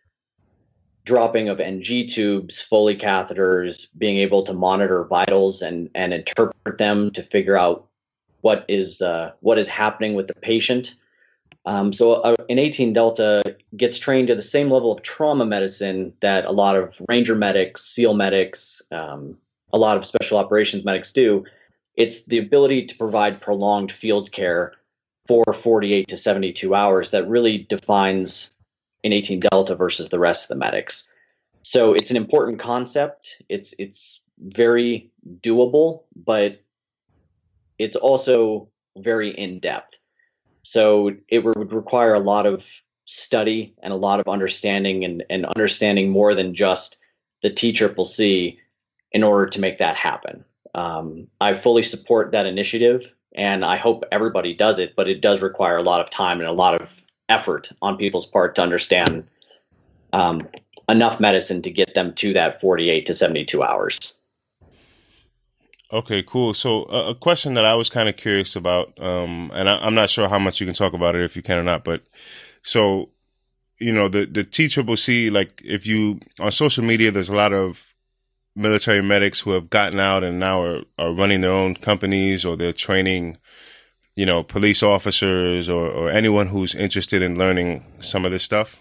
dropping of ng tubes foley catheters being able to monitor vitals and and interpret them to figure out what is uh, what is happening with the patient. Um, so uh, an 18 delta gets trained to the same level of trauma medicine that a lot of ranger medics seal medics um, a lot of special operations medics do. It's the ability to provide prolonged field care for 48 to 72 hours that really defines an 18 Delta versus the rest of the medics. So it's an important concept. It's it's very doable, but it's also very in depth. So it would require a lot of study and a lot of understanding and, and understanding more than just the T Triple C in order to make that happen. Um, I fully support that initiative and I hope everybody does it, but it does require a lot of time and a lot of effort on people's part to understand um, enough medicine to get them to that 48 to 72 hours. Okay, cool. So uh, a question that I was kind of curious about, um, and I, am not sure how much you can talk about it if you can or not, but so you know the the T Triple C, like if you on social media, there's a lot of military medics who have gotten out and now are, are running their own companies or they're training, you know, police officers or, or anyone who's interested in learning some of this stuff.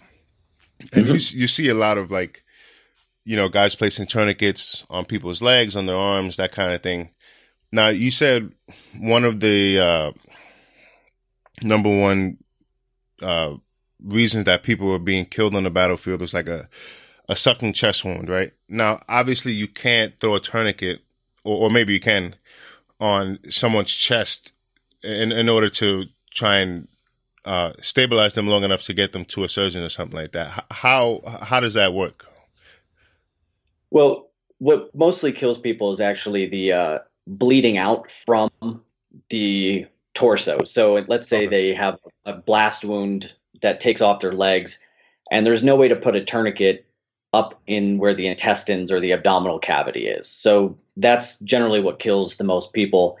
And mm-hmm. you you see a lot of like you know, guys placing tourniquets on people's legs, on their arms, that kind of thing. Now, you said one of the uh, number one uh, reasons that people were being killed on the battlefield was like a, a sucking chest wound, right? Now, obviously, you can't throw a tourniquet, or, or maybe you can, on someone's chest in, in order to try and uh, stabilize them long enough to get them to a surgeon or something like that. How how does that work? Well, what mostly kills people is actually the uh, bleeding out from the torso. So let's say okay. they have a blast wound that takes off their legs, and there's no way to put a tourniquet up in where the intestines or the abdominal cavity is. So that's generally what kills the most people.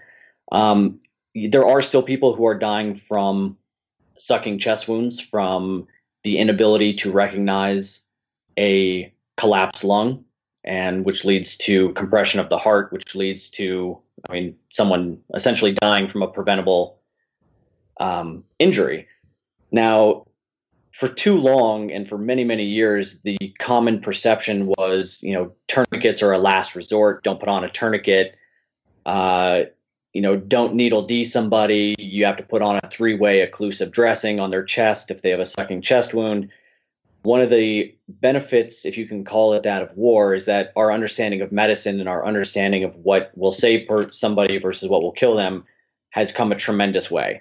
Um, there are still people who are dying from sucking chest wounds from the inability to recognize a collapsed lung and which leads to compression of the heart, which leads to, I mean, someone essentially dying from a preventable um, injury. Now, for too long and for many, many years, the common perception was, you know, tourniquets are a last resort. Don't put on a tourniquet. Uh, you know, don't needle D somebody. You have to put on a three way occlusive dressing on their chest if they have a sucking chest wound one of the benefits, if you can call it that, of war is that our understanding of medicine and our understanding of what will save somebody versus what will kill them has come a tremendous way.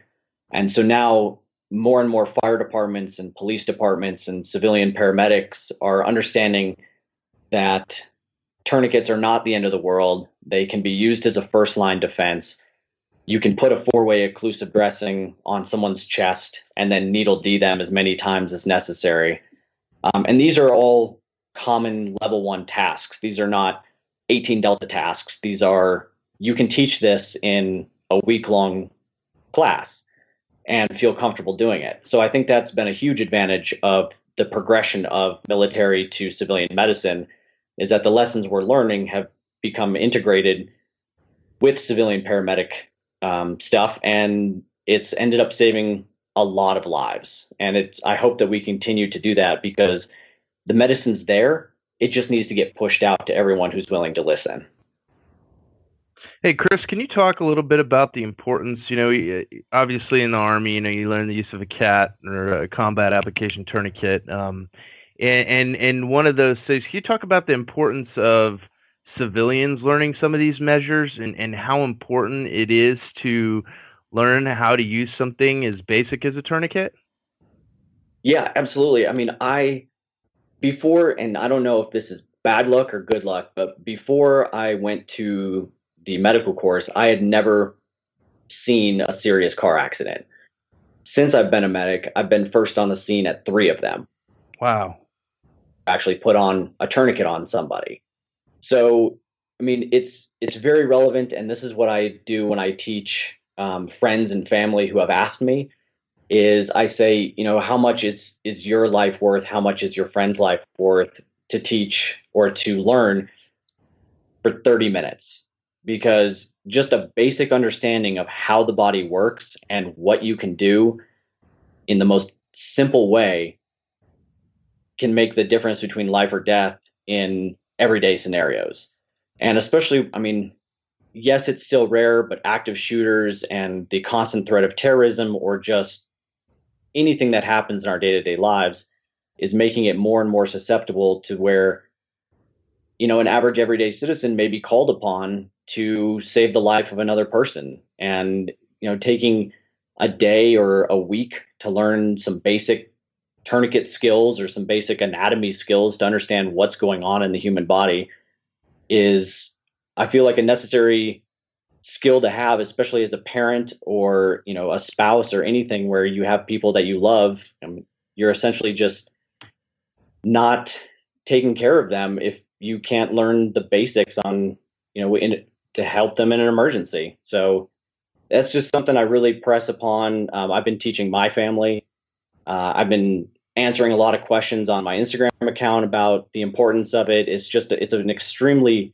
And so now more and more fire departments and police departments and civilian paramedics are understanding that tourniquets are not the end of the world. They can be used as a first line defense. You can put a four way occlusive dressing on someone's chest and then needle D them as many times as necessary um, and these are all common level one tasks. These are not 18 Delta tasks. These are, you can teach this in a week long class and feel comfortable doing it. So I think that's been a huge advantage of the progression of military to civilian medicine is that the lessons we're learning have become integrated with civilian paramedic um, stuff and it's ended up saving a lot of lives. And it's I hope that we continue to do that because the medicine's there. It just needs to get pushed out to everyone who's willing to listen. Hey, Chris, can you talk a little bit about the importance? You know, obviously in the Army, you know, you learn the use of a CAT or a combat application tourniquet. Um, and, and, and one of those things, can you talk about the importance of civilians learning some of these measures and, and how important it is to learn how to use something as basic as a tourniquet? Yeah, absolutely. I mean, I before, and I don't know if this is bad luck or good luck, but before I went to the medical course, I had never seen a serious car accident. Since I've been a medic, I've been first on the scene at three of them. Wow. Actually put on a tourniquet on somebody. So, I mean, it's it's very relevant and this is what I do when I teach um, friends and family who have asked me is I say, you know, how much is is your life worth? How much is your friend's life worth to teach or to learn for 30 minutes? Because just a basic understanding of how the body works and what you can do in the most simple way can make the difference between life or death in everyday scenarios. And especially, I mean, yes, it's still rare, but active shooters and the constant threat of terrorism or just anything that happens in our day to day lives is making it more and more susceptible to where you know, an average everyday citizen may be called upon to save the life of another person. And, you know, taking a day or a week to learn some basic tourniquet skills or some basic anatomy skills to understand what's going on in the human body is, I feel like, a necessary skill to have, especially as a parent or, you know, a spouse or anything where you have people that you love. you're essentially just not taking care of them if you can't learn the basics on you know in, to help them in an emergency so that's just something i really press upon um, i've been teaching my family uh, i've been answering a lot of questions on my instagram account about the importance of it. It's just it's an extremely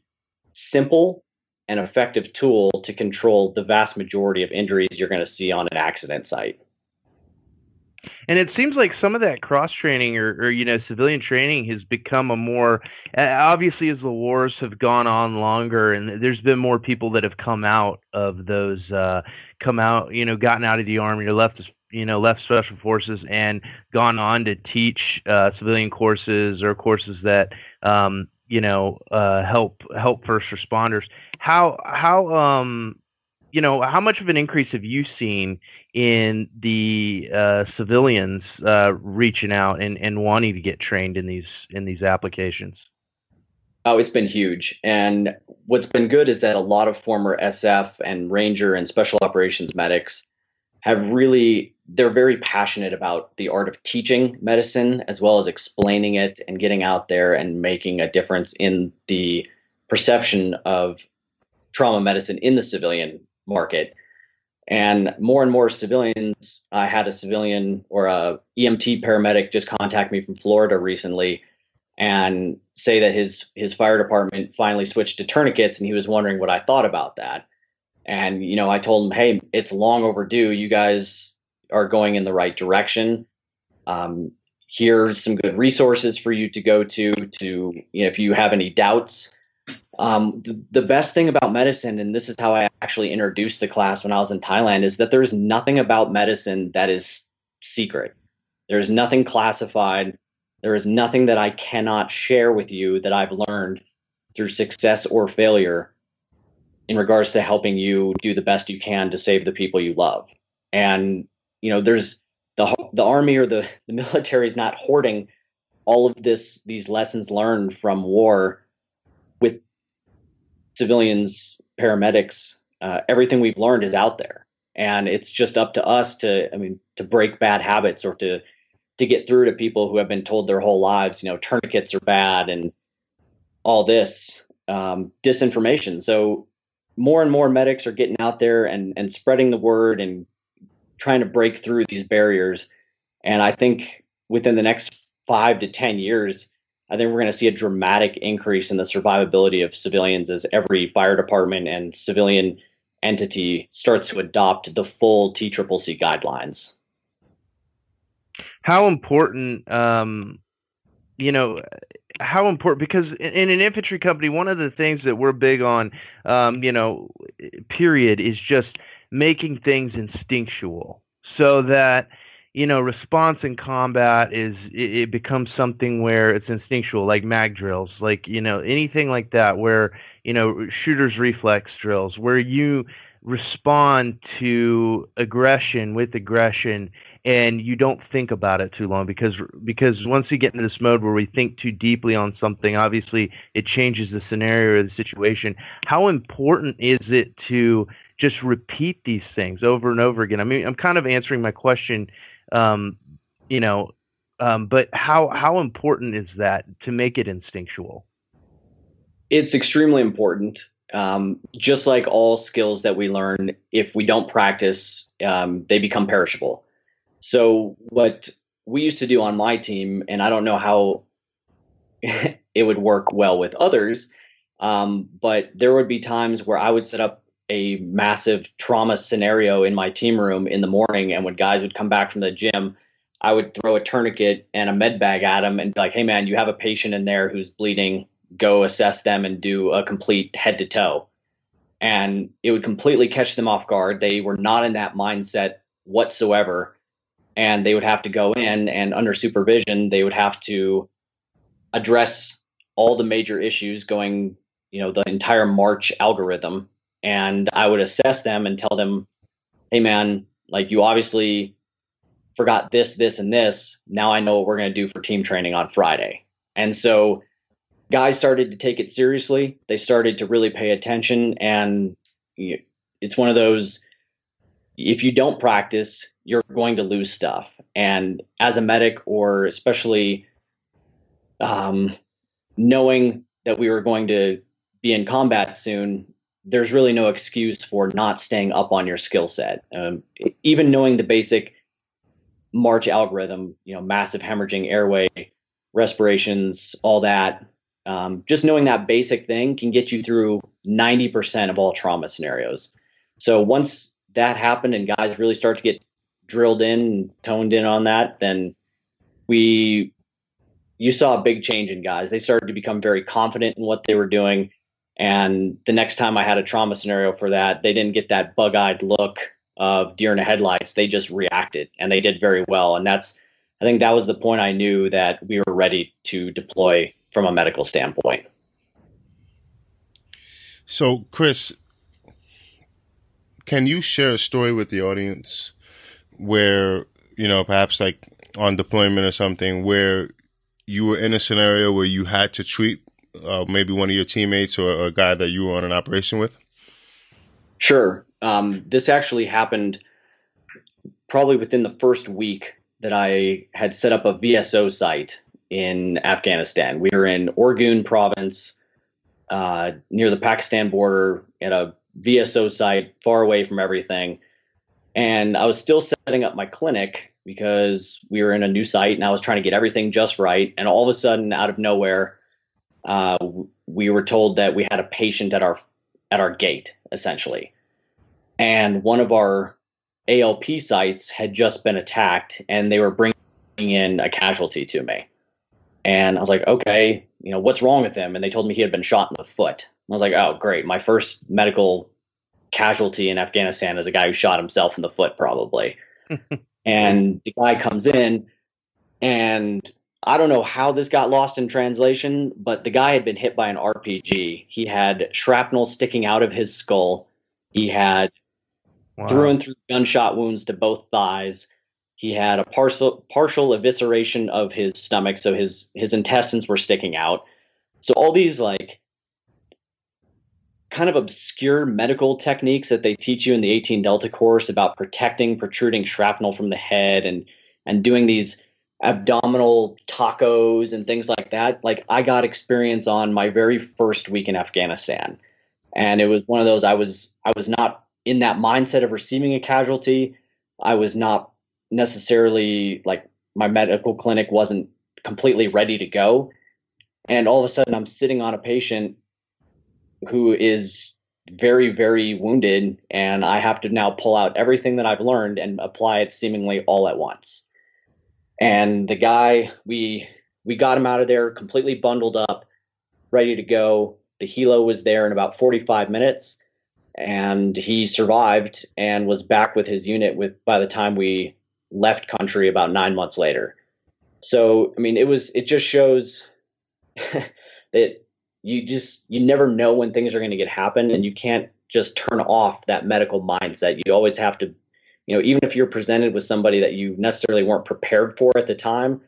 simple and effective tool to control the vast majority of injuries you're going to see on an accident site and it seems like some of that cross training or, or, you know civilian training has become a more obviously as the wars have gone on longer and there's been more people that have come out of those uh, come out you know gotten out of the army or left you know left special forces and gone on to teach uh, civilian courses or courses that um, you know uh, help help first responders. How how um you know, how much of an increase have you seen in the uh, civilians uh, reaching out and, and wanting to get trained in these in these applications? Oh, it's been huge. And what's been good is that a lot of former SF and Ranger and Special Operations medics have really they're very passionate about the art of teaching medicine as well as explaining it and getting out there and making a difference in the perception of trauma medicine in the civilian market. And more and more civilians, I had a civilian or a EMT paramedic just contact me from Florida recently and say that his his fire department finally switched to tourniquets and he was wondering what I thought about that. And you know, I told him, "Hey, it's long overdue. You guys are going in the right direction. Um, here's some good resources for you to go to to you know, if you have any doubts um, the, the best thing about medicine, and this is how I actually introduced the class when I was in Thailand, is that there's nothing about medicine that is secret. There's nothing classified. There is nothing that I cannot share with you that I've learned through success or failure in regards to helping you do the best you can to save the people you love. And you know, there's the the army or the *laughs* the military is not hoarding all of this these lessons learned from war civilians, paramedics, uh, everything we've learned is out there, and it's just up to us to, I mean, to break bad habits or to to get through to people who have been told their whole lives, you know, tourniquets are bad and all this um, disinformation. So more and more medics are getting out there and and spreading the word and trying to break through these barriers. And I think within the next five to ten years, I think we're going to see a dramatic increase in the survivability of civilians as every fire department and civilian entity starts to adopt the full TCCC guidelines. How important, um, you know, how important because in an infantry company, one of the things that we're big on, um, you know, period, is just making things instinctual so that you know, response in combat is it, it, becomes something where it's instinctual, like mag drills, like you know, anything like that, where you know, shooters reflex drills, where you respond to aggression with aggression and you don't think about it too long because because once we get into this mode where we think too deeply on something obviously it changes the scenario or the situation. How important is it to just repeat these things over and over again? I mean i'm kind of answering my question um, you know, um, but how how important is that to make it instinctual? It's extremely important. Um, just like all skills that we learn, if we don't practice, um, they become perishable. So what we used to do on my team, and I don't know how *laughs* it would work well with others, um, but there would be times where I would set up a massive trauma scenario in my team room in the morning, and when guys would come back from the gym, I would throw a tourniquet and a med bag at them and be like, "Hey, man, you have a patient in there who's bleeding. Go assess them and do a complete head to toe." And it would completely catch them off guard. They were not in that mindset whatsoever, and they would have to go in and under supervision, they would have to address all the major issues going, you know, the entire March algorithm, and I would assess them and tell them, "Hey, man, like you obviously forgot this, this, and this. Now I know what we're going to do for team training on Friday." And so guys started to take it seriously. They started to really pay attention, and it's one of those. If you don't practice, you're going to lose stuff. And as a medic, or especially um, knowing that we were going to be in combat soon, there's really no excuse for not staying up on your skill set. Um, even knowing the basic March algorithm, you know, massive hemorrhaging airway, respirations, all that, um, just knowing that basic thing can get you through 90% of all trauma scenarios. So once that happened and guys really start to get drilled in and toned in on that, then we you saw a big change in guys. They started to become very confident in what they were doing. And the next time I had a trauma scenario for that, they didn't get that bug-eyed look of deer in the headlights. They just reacted and they did very well. And that's I think that was the point I knew that we were ready to deploy from a medical standpoint. So, Chris, can you share a story with the audience where, you know, perhaps like on deployment or something, where you were in a scenario where you had to treat uh, maybe one of your teammates or a guy that you were on an operation with? Sure. Um, this actually happened probably within the first week that I had set up a VSO site in Afghanistan. We were in Orgun province, uh, near the Pakistan border, at a VSO site, far away from everything. And I was still setting up my clinic because we were in a new site and I was trying to get everything just right. And all of a sudden, out of nowhere, uh, we were told that we had a patient at our at our gate, essentially. And one of our ALP sites had just been attacked, and they were bringing in a casualty to me. And I was like, okay, you know, what's wrong with him? And they told me he had been shot in the foot. I was like, oh, great. My first medical casualty in Afghanistan is a guy who shot himself in the foot, probably. *laughs* and the guy comes in, and I don't know how this got lost in translation, but the guy had been hit by an RPG. He had shrapnel sticking out of his skull. He had wow. through and through gunshot wounds to both thighs. He had a partial partial evisceration of his stomach, so his his intestines were sticking out. So all these like kind of obscure medical techniques that they teach you in the 18 Delta course about protecting protruding shrapnel from the head and and doing these abdominal tacos and things like that. Like I got experience on my very first week in Afghanistan. And it was one of those I was I was not in that mindset of receiving a casualty. I was not necessarily like my medical clinic wasn't completely ready to go. And all of a sudden, I'm sitting on a patient who is very, very wounded, and I have to now pull out everything that I've learned and apply it seemingly all at once. And the guy, we we got him out of there completely bundled up, ready to go. The helo was there in about 45 minutes, and he survived and was back with his unit with by the time we left country about nine months later. So, I mean, it was, it just shows *laughs* that you just, you never know when things are going to get happen and you can't just turn off that medical mindset. You always have to, you know, even if you're presented with somebody that you necessarily weren't prepared for at the time,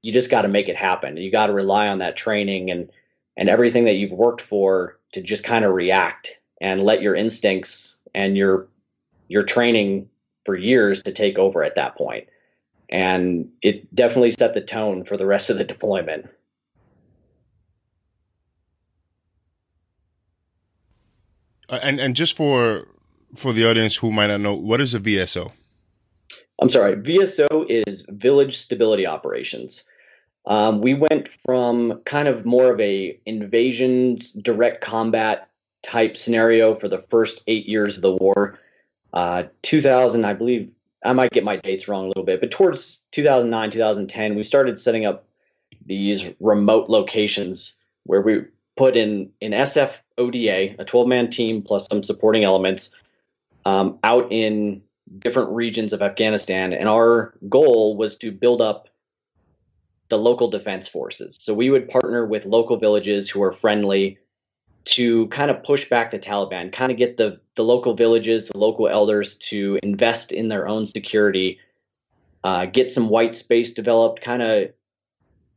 you just got to make it happen. You got to rely on that training and, and everything that you've worked for to just kind of react and let your instincts and your your training for years to take over at that point. And it definitely set the tone for the rest of the deployment. Uh, and and just for for the audience who might not know, what is a VSO? I'm sorry, VSO is Village Stability Operations. Um, we went from kind of more of a invasion, direct combat type scenario for the first eight years of the war uh, 2000, I believe, I might get my dates wrong a little bit, but towards 2009, 2010, we started setting up these remote locations where we put in an SF ODA, a 12 man team plus some supporting elements, um, out in different regions of Afghanistan. And our goal was to build up the local defense forces. So we would partner with local villages who are friendly to kind of push back the Taliban, kind of get the, the local villages, the local elders to invest in their own security, uh, get some white space developed, kind of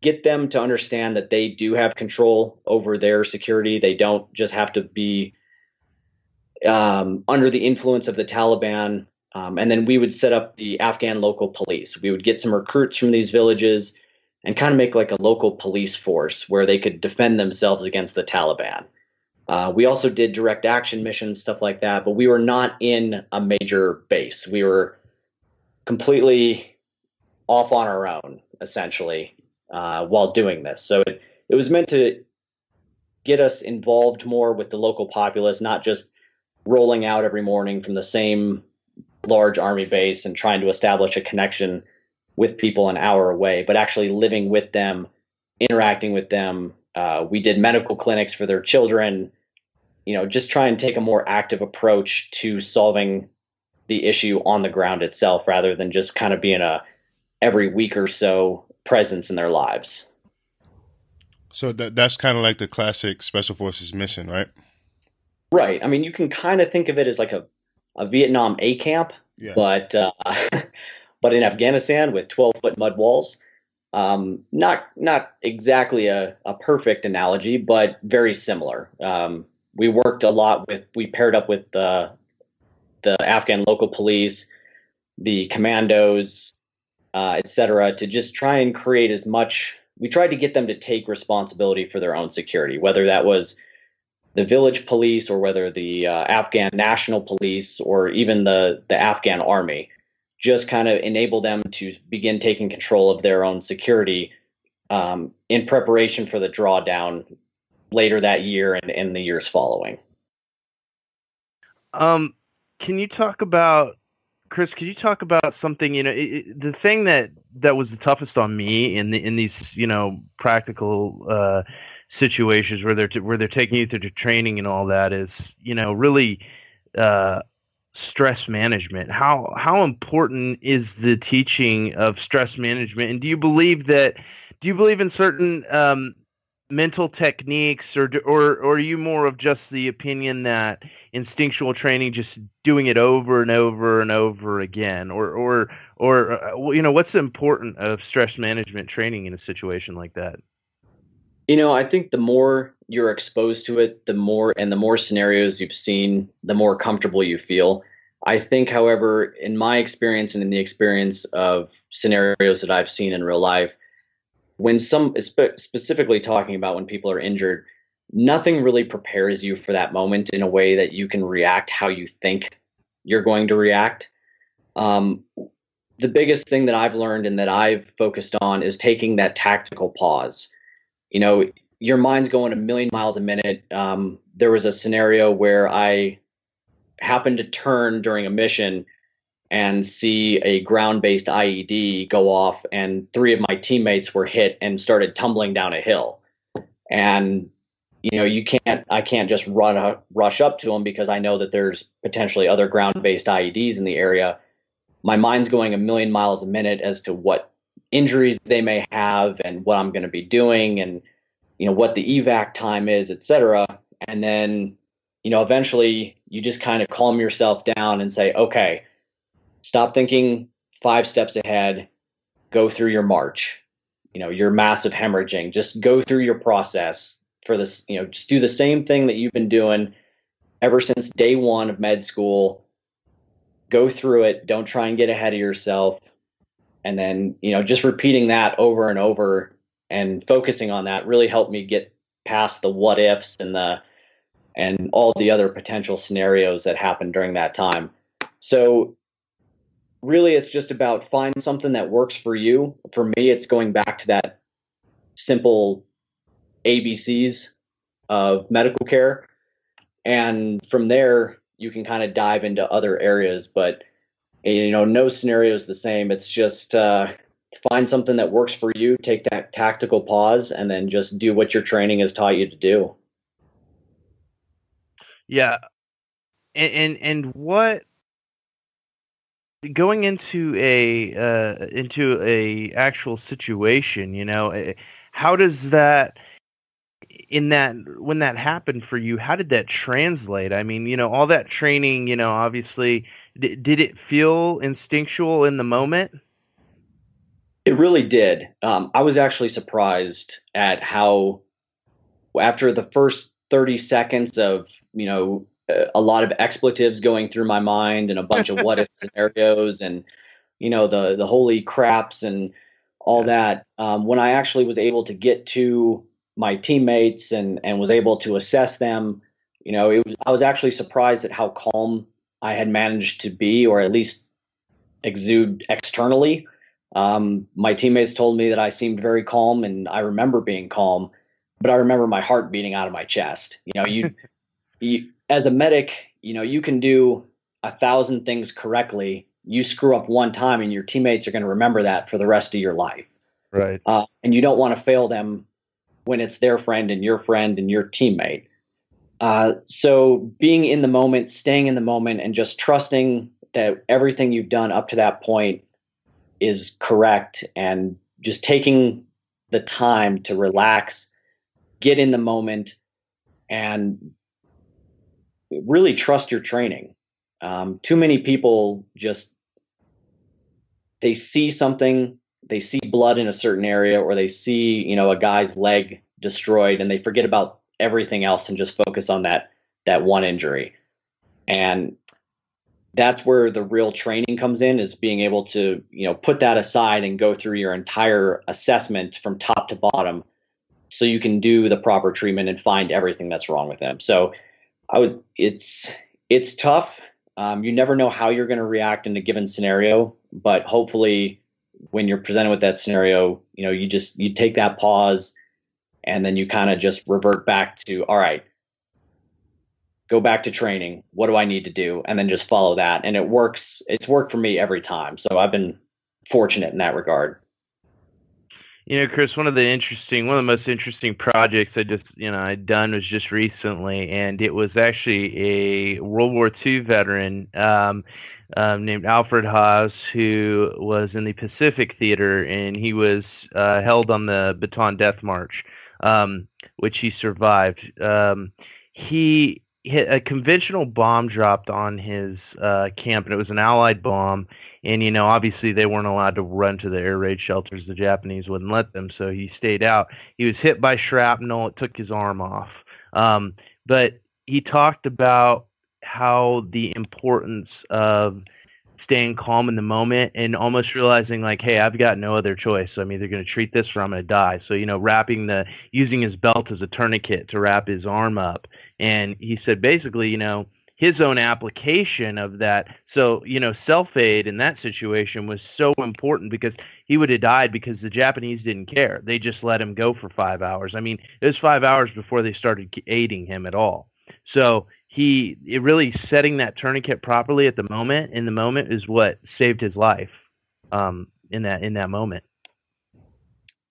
get them to understand that they do have control over their security. They don't just have to be um, under the influence of the Taliban. Um, and then we would set up the Afghan local police. We would get some recruits from these villages and kind of make like a local police force where they could defend themselves against the Taliban. Uh, we also did direct action missions, stuff like that, but we were not in a major base. We were completely off on our own, essentially, uh, while doing this. So it, it was meant to get us involved more with the local populace, not just rolling out every morning from the same large army base and trying to establish a connection with people an hour away, but actually living with them, interacting with them, uh, we did medical clinics for their children. You know, just try and take a more active approach to solving the issue on the ground itself, rather than just kind of being a every week or so presence in their lives. So that that's kind of like the classic special forces mission, right? Right. I mean, you can kind of think of it as like a, a Vietnam A camp, yeah. but uh, *laughs* but in Afghanistan with 12 foot mud walls. Um, not not exactly a, a perfect analogy, but very similar. Um, we worked a lot with we paired up with the the Afghan local police, the commandos, uh, etc., to just try and create as much. We tried to get them to take responsibility for their own security, whether that was the village police or whether the uh, Afghan national police or even the the Afghan army just kind of enable them to begin taking control of their own security um, in preparation for the drawdown later that year and, in the years following. Um, can you talk about Chris? Can you talk about something? You know, it, the thing that that was the toughest on me in the in these you know practical uh, situations where they're t- where they're taking you through training and all that is you know really uh, stress management. How how important is the teaching of stress management? And do you believe that? Do you believe in certain um, mental techniques, or or or are you more of just the opinion that instinctual training, just doing it over and over and over again, or or or uh, you know, what's important of stress management training in a situation like that? You know, I think the more you're exposed to it, the more and the more scenarios you've seen, the more comfortable you feel. I think, however, in my experience and in the experience of scenarios that I've seen in real life, when some specifically talking about when people are injured, nothing really prepares you for that moment in a way that you can react how you think you're going to react. Um, the biggest thing that I've learned and that I've focused on is taking that tactical pause you know, your mind's going a million miles a minute. Um, there was a scenario where I happened to turn during a mission and see a ground based IED go off, and three of my teammates were hit and started tumbling down a hill. And you know, you can't, I can't just run a, rush up to them because I know that there's potentially other ground based IEDs in the area. My mind's going a million miles a minute as to what injuries they may have and what I'm going to be doing and you know what the evac time is, et cetera. And then you know eventually you just kind of calm yourself down and say, okay, stop thinking five steps ahead, go through your march. You know, your massive hemorrhaging, just go through your process for this, you know, just do the same thing that you've been doing ever since day 1 of med school. Go through it, don't try and get ahead of yourself. And then you know just repeating that over and over and focusing on that really helped me get past the what ifs and the and all the other potential scenarios that happened during that time. So really it's just about find something that works for you for me it's going back to that simple abcs of medical care and from there you can kind of dive into other areas but you know, no scenario is the same. It's just uh, find something that works for you, take that tactical pause, and then just do what your training has taught you to do. Yeah, and and, and what going into a uh, into a actual situation, you know, eh, how does that in that when that happened for you how did that translate? I mean you know all that training you know obviously d- did it feel instinctual in the moment? It really did. Um, i was actually surprised at how after the first 30 seconds of you know a lot of expletives going through my mind and a bunch of what if *laughs* scenarios and you know the the holy craps and all that um, when i actually was able to get to my teammates and and was able to assess them. You know, it was, I was actually surprised at how calm I had managed to be, or at least exude externally. Um, my teammates told me that I seemed very calm, and I remember being calm, but I remember my heart beating out of my chest. You know, you, you as a medic, you know, you can do a thousand things correctly. You screw up one time, and your teammates are going to remember that for the rest of your life. Right. Uh, and you don't want to fail them when it's their friend and your friend and your teammate. Uh, so being in the moment, staying in the moment, and just trusting that everything you've done up to that point is correct, and just taking the time to relax, get in the moment, and really trust your training. Um, too many people just they see something they see blood in a certain area or they see you know a guy's leg destroyed and they forget about everything else and just focus on that that one injury and that's where the real training comes in is being able to you know put that aside and go through your entire assessment from top to bottom so you can do the proper treatment and find everything that's wrong with them so i was it's it's tough um, you never know how you're going to react in a given scenario but hopefully when you're presented with that scenario, you know, you just you take that pause and then you kind of just revert back to all right, go back to training. What do I need to do? And then just follow that. And it works. It's worked for me every time. So I've been fortunate in that regard. You know, Chris, one of the interesting, one of the most interesting projects I just, you know, I'd done was just recently, and it was actually a World War II veteran um, um, named Alfred Haas, who was in the Pacific Theater, and he was uh, held on the Bataan Death March, um, which he survived. Um, he hit a conventional bomb dropped on his uh, camp, and it was an Allied bomb and you know obviously they weren't allowed to run to the air raid shelters. The japanese wouldn't let them so he stayed out. He was hit by shrapnel. It took his arm off. Um, but he talked about how the importance of staying calm in the moment and almost realizing like hey i've got no other choice. So i'm either going to treat this or i'm going to die. So you know wrapping the using his belt as a tourniquet to wrap his arm up. And he said basically you know his own application of that. So, you know, self aid in that situation was so important because he would have died because the Japanese didn't care. They just let him go for five hours. I mean, it was five hours before they started aiding him at all. So he it really setting that tourniquet properly at the moment in the moment is what saved his life um, in that in that moment.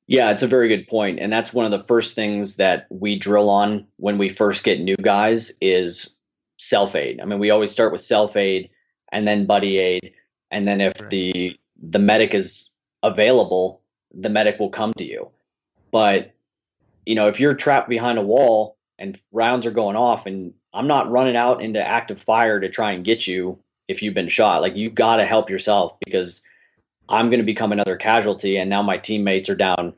Yeah, it's a very good point, and that's one of the first things that we drill on when we first get new guys is self aid. I mean, we always start with self aid and then buddy aid, and then if right. the the medic is available, the medic will come to you. But you know, if you're trapped behind a wall and rounds are going off, and I'm not running out into active fire to try and get you if you've been shot. Like you've got to help yourself because I'm going to become another casualty, and now my teammates are down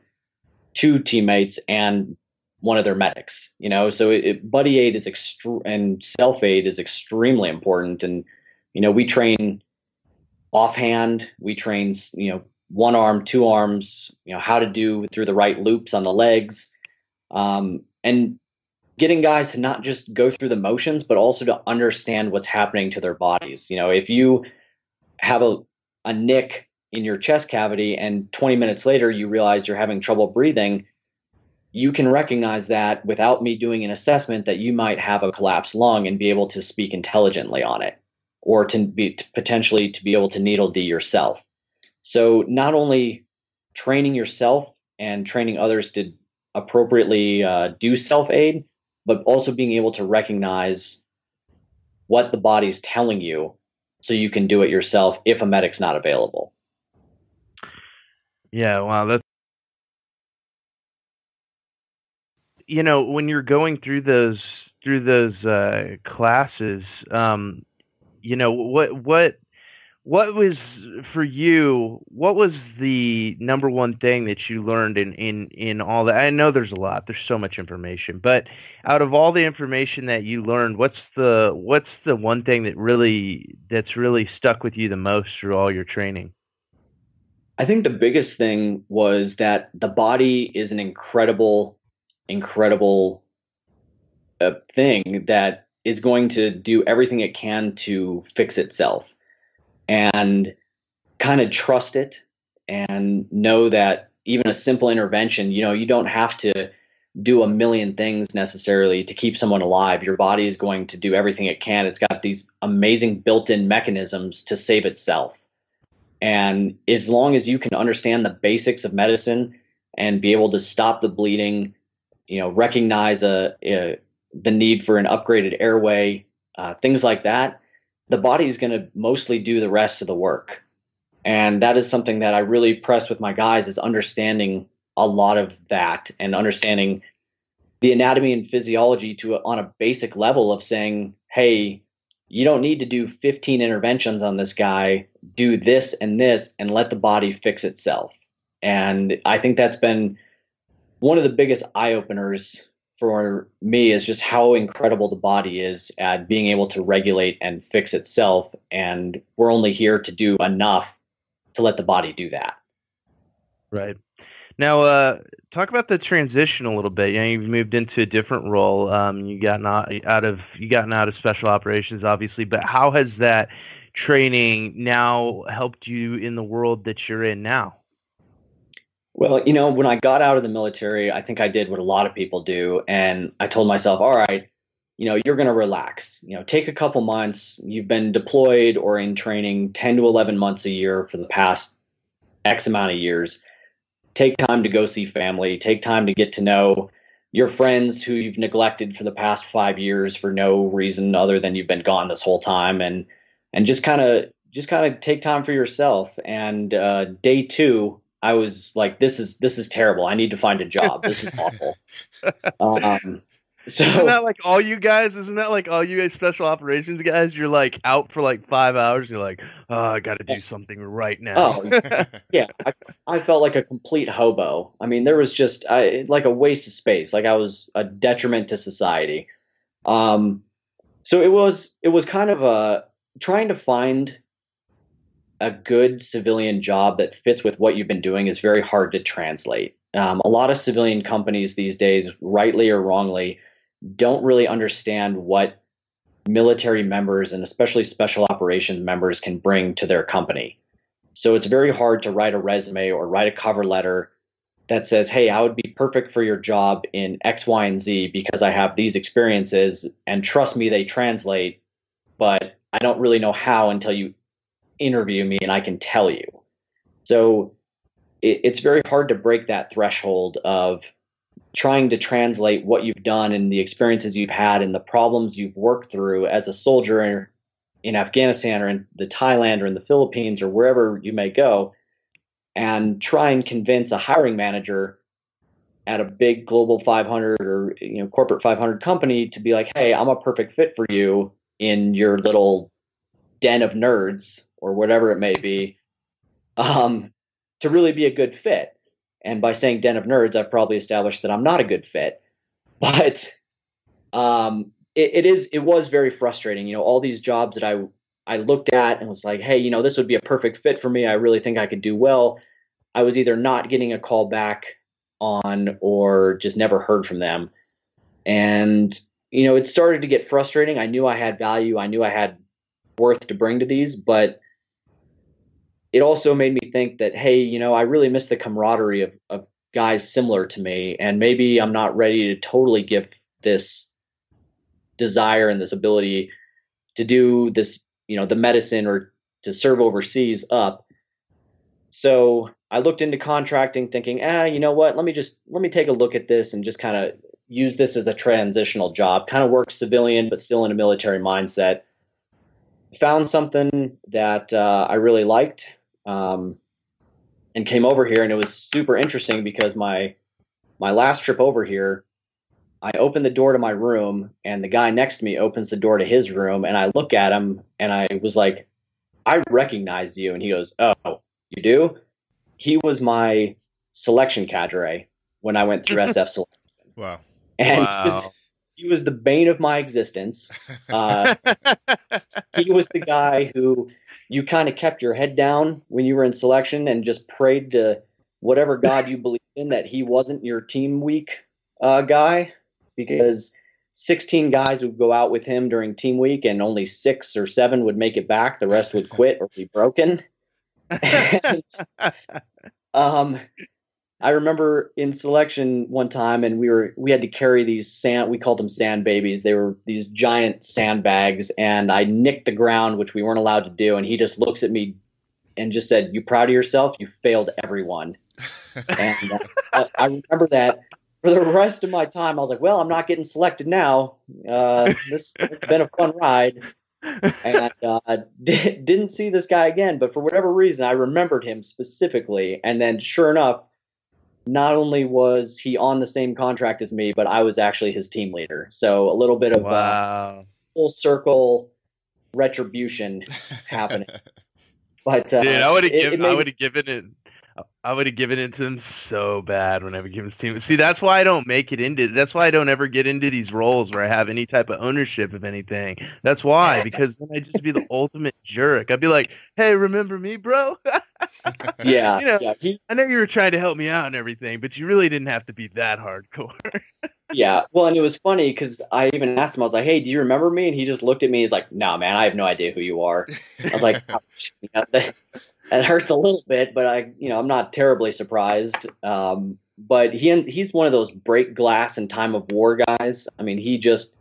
two teammates and one of their medics, you know. So it, it, buddy aid is extre- and self aid is extremely important. And you know, we train offhand. We train, you know, one arm, two arms. You know, how to do through the right loops on the legs, um, and getting guys to not just go through the motions, but also to understand what's happening to their bodies. You know, if you have a a nick in your chest cavity and 20 minutes later you realize you're having trouble breathing you can recognize that without me doing an assessment that you might have a collapsed lung and be able to speak intelligently on it or to be to potentially to be able to needle D yourself. So not only training yourself and training others to appropriately uh, do self aid, but also being able to recognize what the body's telling you so you can do it yourself if a medic's not available. Yeah, wow, that's you know when you're going through those through those uh, classes, um, you know what what what was for you what was the number one thing that you learned in in in all that i know there's a lot there's so much information but out of all the information that you learned what's the what's the one thing that really that's really stuck with you the most through all your training? I think the biggest thing was that the body is an incredible incredible uh, thing that is going to do everything it can to fix itself and kind of trust it and know that even a simple intervention, you know, you don't have to do a million things necessarily to keep someone alive. Your body is going to do everything it can. It's got these amazing built in mechanisms to save itself. And as long as you can understand the basics of medicine and be able to stop the bleeding, you know, recognize a, a the need for an upgraded airway, uh, things like that, the body is going to mostly do the rest of the work. And that is something that I really press with my guys is understanding a lot of that and understanding the anatomy and physiology to a, on a basic level of saying, hey, you don't need to do 15 interventions on this guy. Do this and this and let the body fix itself. And I think that's been one of the biggest eye openers for me is just how incredible the body is at being able to regulate and fix itself. And we're only here to do enough to let the body do that. Right. Now, uh, talk about the transition a little bit. You know, you've moved into a different role. Um, you got not out of you gotten out of special operations, obviously. But how has that training now helped you in the world that you're in now? Well, you know, when I got out of the military, I think I did what a lot of people do. And I told myself, all right, you know, you're going to relax. You know, take a couple months. You've been deployed or in training 10 to 11 months a year for the past X amount of years. Take time to go see family. Take time to get to know your friends who you've neglected for the past five years for no reason other than you've been gone this whole time. And, and just kind of, just kind of take time for yourself. And uh, day two, I was like, this is this is terrible. I need to find a job. This is awful. *laughs* Um, so isn't that like all you guys? Isn't that like all you guys special operations guys? You're like out for like five hours. You're like, oh, I got to do something right now. Oh, *laughs* yeah. I, I, felt like a complete hobo. I mean, there was just I, like a waste of space. Like I was a detriment to society. Um, so it was it was kind of a trying to find a good civilian job that fits with what you've been doing is very hard to translate. Um, a lot of civilian companies these days, rightly or wrongly, don't really understand what military members and especially special operations members can bring to their company. So it's very hard to write a resume or write a cover letter that says, hey, I would be perfect for your job in X, Y, and Z because I have these experiences. And trust me, they translate, but I don't really know how until you interview me and I can tell you. So it, it's very hard to break that threshold of trying to translate what you've done and the experiences you've had and the problems you've worked through as a soldier in Afghanistan or in the Thailand or in the Philippines or wherever you may go and try and convince a hiring manager at a big global 500 or you know corporate 500 company to be like hey i'm a perfect fit for you in your little den of nerds or whatever it may be um, to really be a good fit. And by saying den of nerds, I've probably established that I'm not a good fit. *laughs* But um, it, it is it was very frustrating. You know, all these jobs that I I looked at and was like, hey, you know, this would be a perfect fit for me. I really think I could do well. I was either not getting a call back on or just never heard from them. And, you know, it started to get frustrating. I knew I had value. I knew I had worth to bring to these, but it also made me think that, hey, you know, I really miss the camaraderie of, of guys similar to me, and maybe I'm not ready to totally give this desire and this ability to do this, you know, the medicine or to serve overseas up. So I looked into contracting thinking, ah, you know what, let me just let me take a look at this and just kind of use this as a transitional job, kind of work civilian, but still in a military mindset. found something that uh, I really liked, um, and came over here, and it was super interesting because my my last trip over here, I opened the door to my room, and the guy next to me opens the door to his room, and I look at him, and I was like, "I recognize you," and he goes, "Oh, you do?" He was my selection cadre when I went through *laughs* SF selection. Wow. And Wow. he, was, he was the bane of my existence. *laughs* Uh, he was the guy who you kind of kept your head down when you were in selection and just prayed to whatever God you believed in that he wasn't your team week uh, guy because 16 guys would go out with him during team week and only six or seven would make it back. The rest would quit or be broken. *laughs* *laughs* And, um, I remember in selection one time, and we were we had to carry these sand. We called them sand babies. They were these giant sandbags, and I nicked the ground, which we weren't allowed to do. And he just looks at me and just said, "You proud of yourself? You failed everyone." *laughs* And uh, I, I remember that for the rest of my time. I was like, "Well, I'm not getting selected now. Uh, this has been a fun ride." and uh, di- didn't see this guy again. But for whatever reason, I remembered him specifically. And then, sure enough, not only was he on the same contract as me, but I was actually his team leader. So a little bit of uh, wow. full circle retribution happening. *laughs* But uh, Dude, I would have it- it given. I would have given it. I would have given it to him so bad when I give his team. See, that's why I don't make it into. That's why I don't ever get into these roles where I have any type of ownership of anything. That's why, *laughs* because then I'd just be the ultimate jerk. I'd be like, "Hey, remember me, bro? *laughs* *laughs* yeah, you know, yeah, he, I know you were trying to help me out and everything, but you really didn't have to be that hardcore." yeah. Well, and it was funny because I even asked him. I was like, "Hey, do you remember me?" And he just looked at me. He's like, "No, man, I have no idea who you are." I was like, oh, Ouch. You know, that, that hurts a little bit, but I, you know, I'm not terribly surprised. Um, but he he's one of those break glass in time of war guys. I mean, he just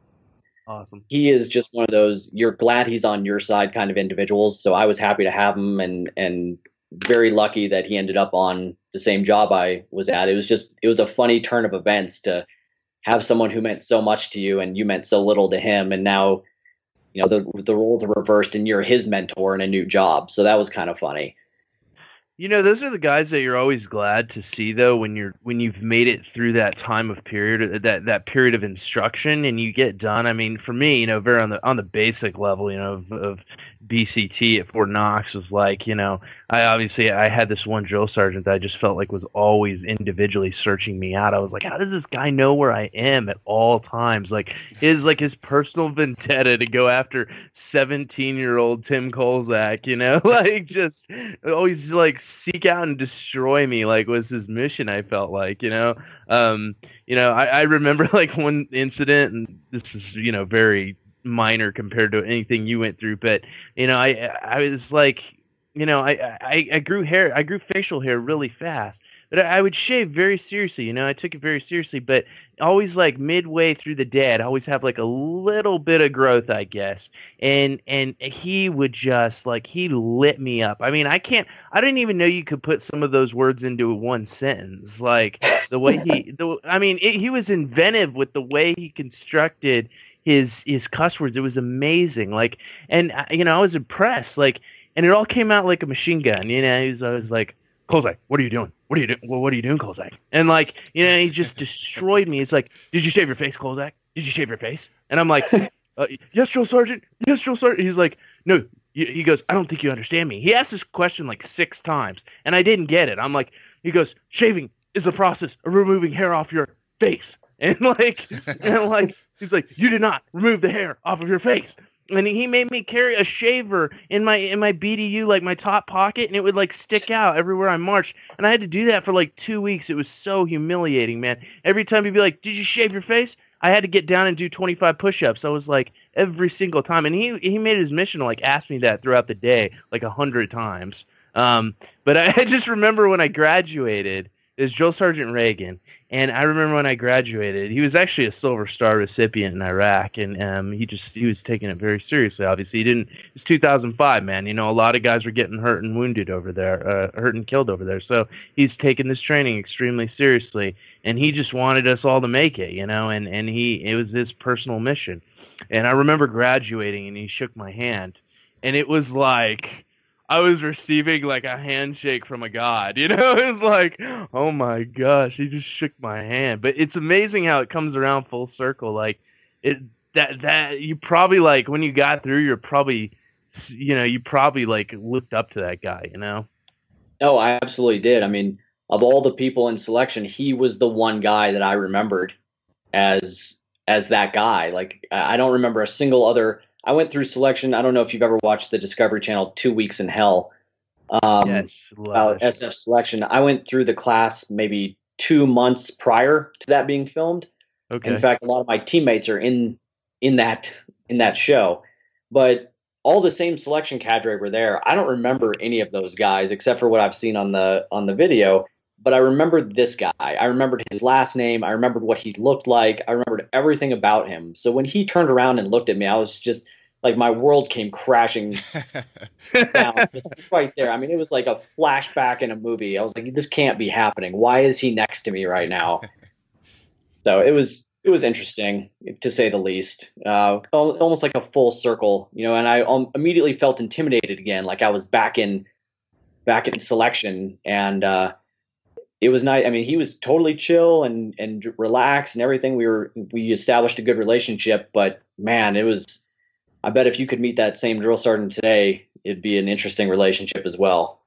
awesome. he is just one of those you're glad he's on your side kind of individuals. So I was happy to have him and and very lucky that he ended up on the same job I was at. It was just it was a funny turn of events to have someone who meant so much to you and you meant so little to him and now you know the the roles are reversed and you're his mentor in a new job. So that was kind of funny. You know, those are the guys that you're always glad to see, though, when you're when you've made it through that time of period, that that period of instruction, and you get done. I mean, for me, you know, very on the on the basic level, you know, of, of BCT at Fort Knox was like, you know, I obviously I had this one drill sergeant that I just felt like was always individually searching me out. I was like, how does this guy know where I am at all times? Like his like his personal *laughs* vendetta to go after 17 year old Tim Kolzak, you know, *laughs* like just always like seek out and destroy me, like was his mission. I felt like, you know, um, you know, I, I remember *laughs* like one incident, and this is you know very minor compared to anything you went through, but you know, I I was like, you know, I I, I grew hair, I grew facial hair really fast. But I I would shave very seriously, you know. I took it very seriously, but always like midway through the day, I'd always have like a little bit of growth, I guess. And and he would just like he lit me up. I mean, I can't. I didn't even know you could put some of those words into one sentence. Like the way he, *laughs* the, I mean, it, he was inventive with the way he constructed his his cuss words. It was amazing. Like, and uh, you know, I was impressed. Like, and it all came out like a machine gun. You know, he was always like. Kozak, what are you doing? What are you doing? Well, what are you doing, Kozak? And like, you know, he just *laughs* destroyed me. It's like, did you shave your face, Kozak? Did you shave your face? And I'm like, *laughs* uh, yes, Drill Sergeant. Yes, Drill Sergeant. He's like, no. He goes, I don't think you understand me. He asked this question like six times, and I didn't get it. I'm like, he goes, shaving is the process of removing hair off your face, *laughs* and like, and like, he's like, you did not remove the hair off of your face. And he made me carry a shaver in my in my BDU like my top pocket, and it would like stick out everywhere I marched. And I had to do that for like two weeks. It was so humiliating, man. Every time he'd be like, "Did you shave your face?" I had to get down and do 25 push-ups. I was like every single time, and he he made his mission to like ask me that throughout the day, like a hundred times. Um, but I, *laughs* I just remember when I graduated, it Joe Sergeant Reagan, and I remember when I graduated, he was actually a Silver Star recipient in Iraq, and um, he just he was taking it very seriously. Obviously, he didn't. It's 2005, man. You know, a lot of guys were getting hurt and wounded over there, uh, hurt and killed over there. So he's taking this training extremely seriously, and he just wanted us all to make it, you know. And and he it was his personal mission. And I remember graduating, and he shook my hand, and it was like I was receiving like a handshake from a god. You *laughs* know, it was like, oh my gosh, he just shook my hand. But it's amazing how it comes around full circle. Like it that that you probably like when you got through, you're probably you know you probably like looked up to that guy. You know. Oh, I absolutely did. I mean, of all the people in selection, he was the one guy that I remembered as as that guy. Like I don't remember a single other. I went through selection. I don't know if you've ever watched the Discovery Channel Two Weeks in Hell. Um, yes, about SF selection. I went through the class maybe two months prior to that being filmed. Okay. In fact, a lot of my teammates are in in that in that show, but all the same selection cadre were there. I don't remember any of those guys except for what I've seen on the on the video but I remembered this guy. I remembered his last name. I remembered what he looked like. I remembered everything about him. So when he turned around and looked at me, I was just like my world came crashing *laughs* down right there. I mean, it was like a flashback in a movie. I was like, this can't be happening. Why is he next to me right now? *laughs* so it was it was interesting to say the least. Uh, almost like a full circle, you know. And I um, immediately felt intimidated again, like I was back in back in selection and. Uh, it was nice. I mean, he was totally chill and and relaxed and everything. We were we established a good relationship, but man, it was. I bet if you could meet that same drill sergeant today, it'd be an interesting relationship as well.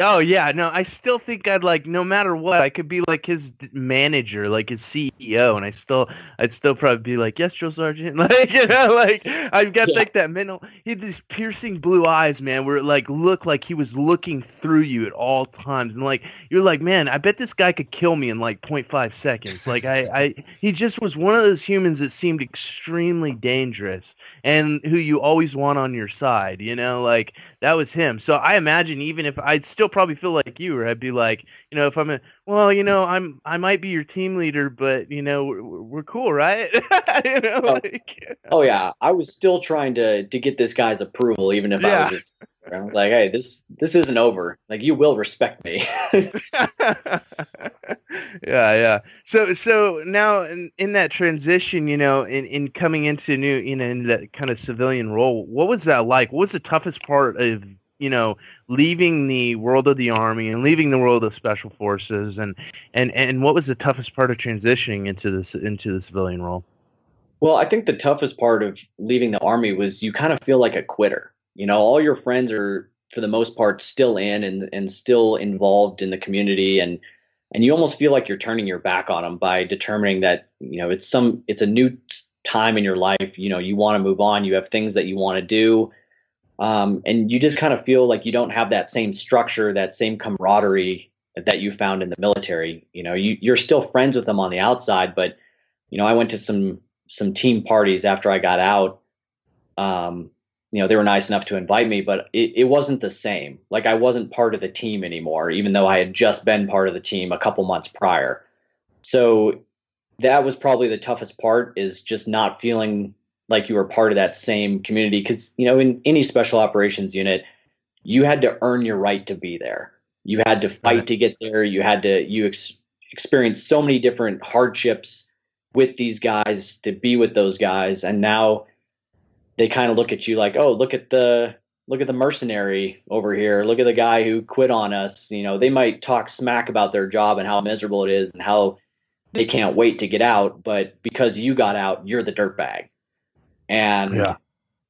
Oh yeah, no, I still think I'd like no matter what, I could be like his manager, like his CEO, and I still, I'd still probably be like, yes, Drill Sergeant, *laughs* like you know, like I've got yeah. like that mental. He had these piercing blue eyes, man, where it like looked like he was looking through you at all times, and like you're like, man, I bet this guy could kill me in like 0.5 seconds. Like I, I, he just was one of those humans that seemed extremely dangerous, and who you always want on your side, you know, like that was him. So I imagine even if I'd still probably feel like you, or I'd be like, you know, if I'm a, well, you know, I'm I might be your team leader, but you know, we're, we're cool, right? *laughs* you know, oh, like, oh, yeah, I was still trying to to get this guy's approval, even if yeah. I was just. I was like, hey, this this isn't over. Like you will respect me. *laughs* yeah, yeah. So so now in, in that transition, you know, in, in coming into new, you know, in that kind of civilian role, what was that like? What was the toughest part of you know leaving the world of the army and leaving the world of special forces and and and what was the toughest part of transitioning into this into the civilian role? Well i think the toughest part of leaving the army was you kind of feel like a quitter. You know all your friends are for the most part still in and and still involved in the community and and you almost feel like you're turning your back on them by determining that you know it's some it's a new time in your life. You know you want to move on. You have things that you want to do um, and you just kind of feel like you don't have that same structure, that same camaraderie that you found in the military. You know, you, you're still friends with them on the outside, but you know, I went to some some team parties after I got out. Um, you know, they were nice enough to invite me, but it, it wasn't the same. Like I wasn't part of the team anymore, even though I had just been part of the team a couple months prior. So that was probably the toughest part is just not feeling like you were part of that same community because you know in any special operations unit you had to earn your right to be there. You had to fight to get there. You had to you ex- experience so many different hardships with these guys to be with those guys and now they kind of look at you like oh look at the look at the mercenary over here. Look at the guy who quit on us. You know they might talk smack about their job and how miserable it is and how they can't wait to get out but because you got out you're the dirtbag and yeah.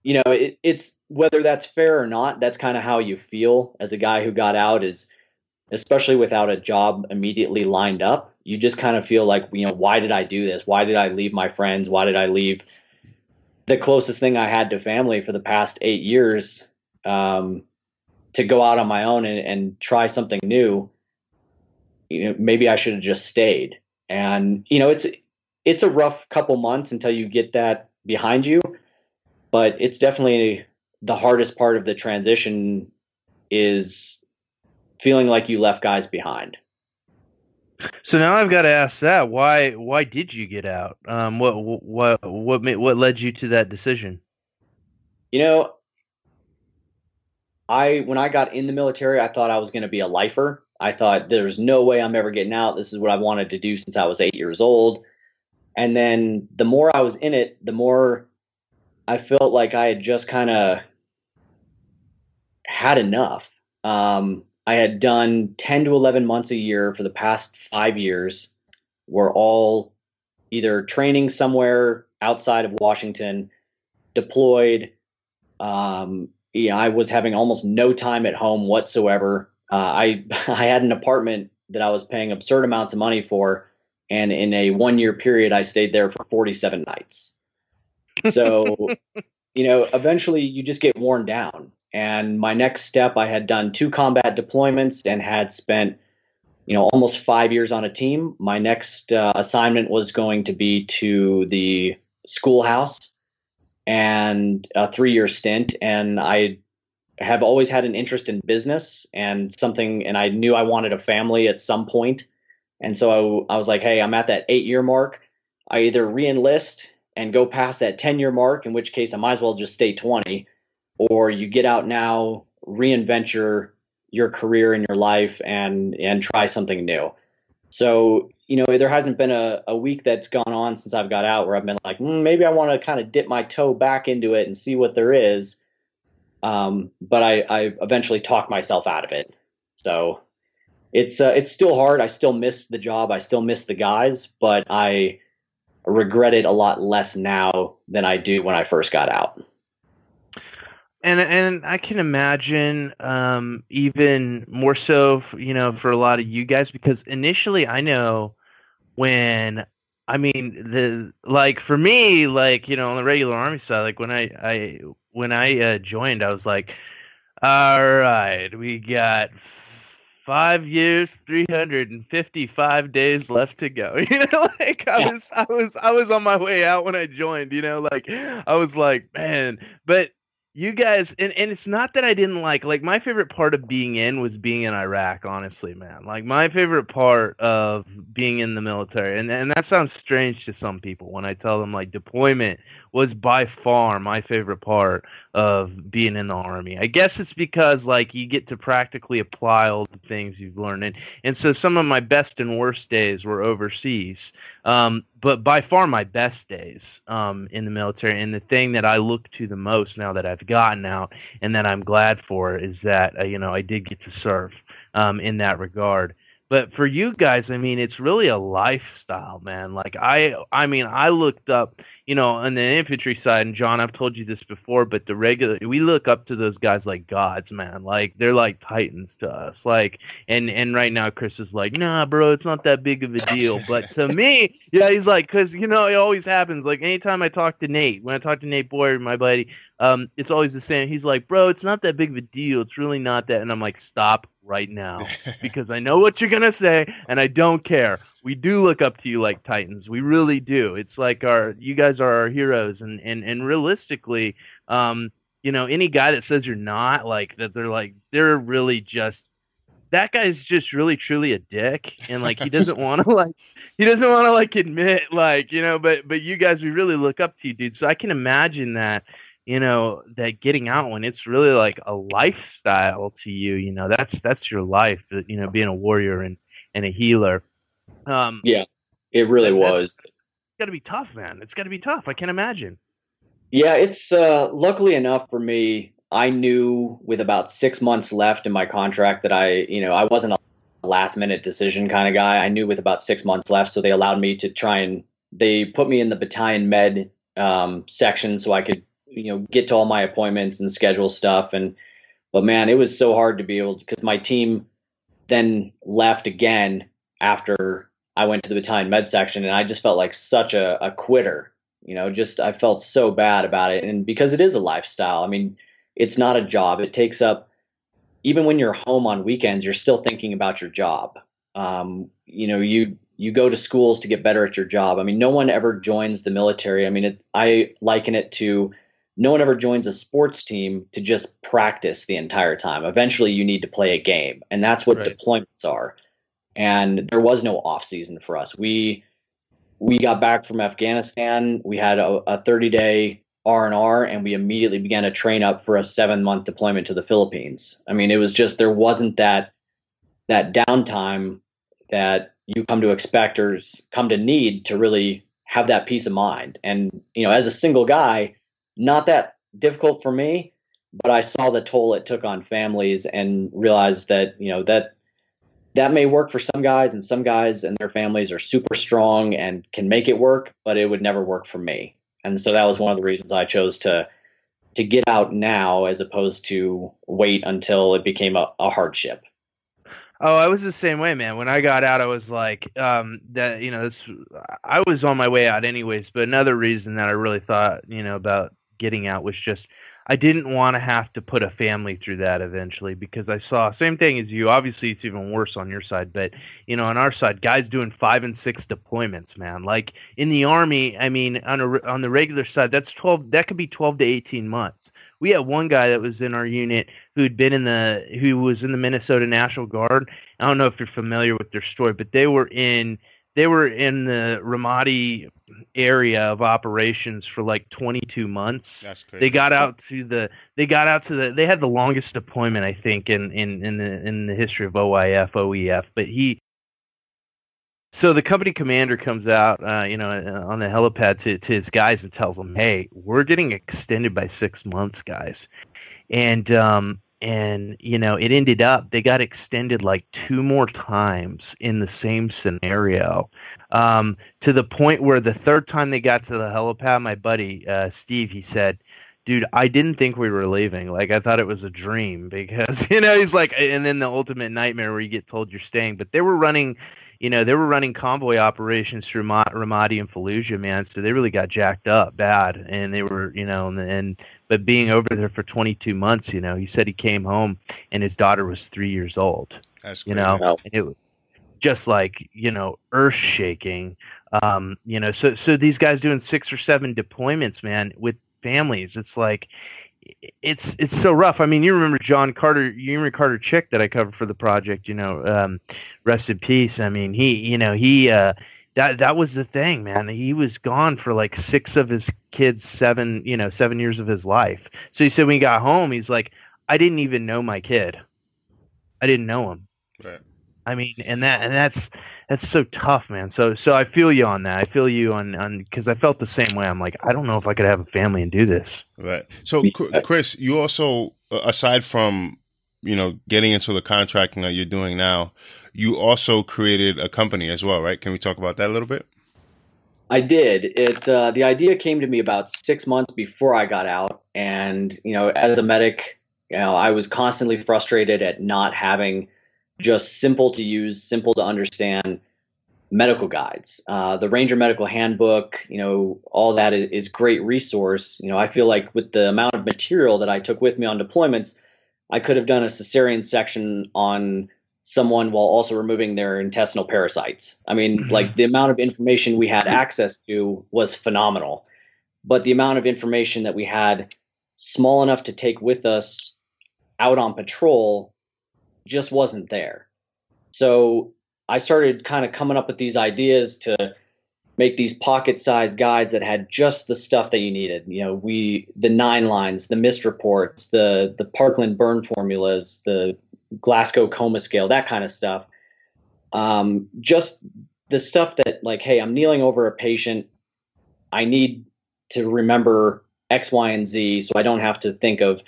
you know, it, it's whether that's fair or not, that's kind of how you feel as a guy who got out is especially without a job immediately lined up. You just kind of feel like, you know, why did I do this? Why did I leave my friends? Why did I leave the closest thing I had to family for the past eight years um, to go out on my own and, and try something new? You know, maybe I should have just stayed. And you know, it's it's a rough couple months until you get that behind you. But it's definitely the hardest part of the transition is feeling like you left guys behind. So now I've got to ask that why why did you get out? Um, what what what made, what led you to that decision? You know, I when I got in the military, I thought I was going to be a lifer. I thought there's no way I'm ever getting out. This is what I wanted to do since I was eight years old. And then the more I was in it, the more I felt like I had just kind of had enough. Um, I had done 10 to 11 months a year for the past five years. We're all either training somewhere outside of Washington, deployed. Um, I was having almost no time at home whatsoever. Uh, I *laughs* I had an apartment that I was paying absurd amounts of money for, and in a one year period, I stayed there for 47 nights. So, *laughs* you know, eventually you just get worn down. And my next step, I had done two combat deployments and had spent, you know, almost five years on a team. My next uh, assignment was going to be to the schoolhouse and a three year stint. And I have always had an interest in business and something, and I knew I wanted a family at some point. And so I, I was like, hey, I'm at that eight year mark. I either reenlist and go past that 10 year mark, in which case I might as well just stay 20 or you get out now, reinvent your your career and your life and and try something new. So, you know, there hasn't been a, a week that's gone on since I've got out where I've been like, mm, maybe I want to kind of dip my toe back into it and see what there is. Um, but I, I eventually talked myself out of it. So it's uh, it's still hard. I still miss the job. I still miss the guys, but I regret it a lot less now than I do when I first got out and and I can imagine um, even more so, you know, for a lot of you guys because initially I know when I mean the like for me like you know on the regular army side like when I I when I uh, joined I was like all right we got five years 355 days left to go *laughs* you know like i yeah. was i was i was on my way out when i joined you know like i was like man but you guys and, and it's not that i didn't like like my favorite part of being in was being in iraq honestly man like my favorite part of being in the military and, and that sounds strange to some people when i tell them like deployment was by far my favorite part of being in the army. I guess it's because like you get to practically apply all the things you've learned. And, and so some of my best and worst days were overseas. Um, but by far my best days um, in the military. And the thing that I look to the most now that I've gotten out and that I'm glad for is that uh, you know I did get to serve um, in that regard but for you guys i mean it's really a lifestyle man. Like i i mean i looked up you know on the infantry side and john i've told you this before but the regular we look up to those guys like gods man. Like they're like titans to us. Like and and right now chris is like nah bro it's not that big of a deal. But to me yeah he's like because you know it always happens. Like anytime i talk to nate when i talk to nate boyer my buddy um it's always the same he's like bro it's not that big of a deal it's really not that and i'm like stop right now *laughs* because I know what you're going to say and I don't care. We do look up to you like Titans. We really do. It's like our you guys are our heroes and and and realistically um you know any guy that says you're not like that they're like they're really just that guy's just really truly a dick and like he doesn't want to *laughs* like he doesn't want to like admit like you know but but you guys we really look up to you dude so i can imagine that you know that getting out when it's really like a lifestyle to you you know that's that's your life uh, you know being a warrior and and a healer. Um yeah it really was it's got to be tough man. It's got to be tough. I can't imagine. Yeah it's uh luckily enough for me i knew with about six months left in my contract that i you know i wasn't a last minute decision kind of guy. I knew with about six months left so they allowed me to try and they put me in the battalion med um, section so i could you know get to all my appointments and schedule stuff. And but man it was so hard to be able to because my team then left again after i went to the battalion med section. And i just felt like such a, a quitter you know just i felt so bad about it. And because it is a lifestyle i mean it's not a job. It takes up even when you're home on weekends you're still thinking about your job. Um, you know you you go to schools to get better at your job. I mean no one ever joins the military. I mean it, i liken it to no one ever joins a sports team to just practice the entire time. Eventually, you need to play a game, and that's what right. deployments are. And there was no off season for us. We we got back from Afghanistan. We had a 30 day R and R, and we immediately began to train up for a seven month deployment to the Philippines. I mean, it was just there wasn't that that downtime that you come to expect or come to need to really have that peace of mind. And you know, as a single guy not that difficult for me, but I saw the toll it took on families and realized that you know that that may work for some guys, and some guys and their families are super strong and can make it work, but it would never work for me. And so that was one of the reasons I chose to to get out now as opposed to wait until it became a, a hardship. Oh, I was the same way, man. When I got out, I was like, um, that you know, this, I was on my way out anyways. But another reason that I really thought, you know, about getting out was just I didn't want to have to put a family through that eventually because I saw same thing as you. Obviously, it's even worse on your side, but you know, on our side, guys doing five and six deployments, man. Like in the army, I mean, on a, on the regular side, that's twelve. That could be twelve to eighteen months. We had one guy that was in our unit who'd been in the who was in the Minnesota National Guard. I don't know if you're familiar with their story, but they were in they were in the Ramadi area of operations for like 22 months. That's crazy. They got out to the they got out to the they had the longest deployment I think in in in the in the history of OIF OEF. But he so the company commander comes out, uh, you know, uh, on the helipad to to his guys and tells them, "Hey, we're getting extended by six months, guys." And um, and you know it ended up they got extended like two more times in the same scenario. Um, to the point where the third time they got to the helipad my buddy uh, steve he said dude i didn't think we were leaving. Like i thought it was a dream. *laughs* Because you know he's like and then the ultimate nightmare where you get told you're staying. But they were running you know, they were running convoy operations through Ramadi and Fallujah, man. So they really got jacked up bad, and they were, you know, and, and but being over there for 22 months, you know, he said he came home and his daughter was three years old. That's you know, Wow. and it was just like you know, earth shaking. Um, you know, so so these guys doing six or seven deployments, man, with families. It's like it's it's so rough. I mean, you remember John Carter, you remember Carter Chick that I covered for the project. You know, um, rest in peace. I mean, he, you know, he uh, that that was the thing, man. He was gone for like six of his kids' seven, you know, seven years of his life. So he said when he got home, he's like, I didn't even know my kid. I didn't know him. Right. I mean, and that and that's that's so tough, man. So so I feel you on that. I feel you on on because I felt the same way. I'm like, I don't know if I could have a family and do this. Right. So, Chris, you also, uh, aside from you know getting into the contracting that you're doing now, you also created a company as well, right? Can we talk about that a little bit? I did. It uh, the idea came to me about six months before I got out, and you know, as a medic, you know, I was constantly frustrated at not having just simple to use, simple to understand medical guides. Uh, the Ranger Medical Handbook, you know, all that is, great resource. You know, I feel like with the amount of material that I took with me on deployments, I could have done a cesarean section on someone while also removing their intestinal parasites. I mean, mm-hmm. like the amount of information we had access to was phenomenal, but the amount of information that we had small enough to take with us out on patrol just wasn't there. So I started kind of coming up with these ideas to make these pocket sized guides that had just the stuff that you needed. You know, we the nine lines, the mist reports, the the Parkland burn formulas, the Glasgow coma scale, that kind of stuff. Um, just the stuff that like, hey, I'm kneeling over a patient. I need to remember X, Y, and Z so I don't have to think of,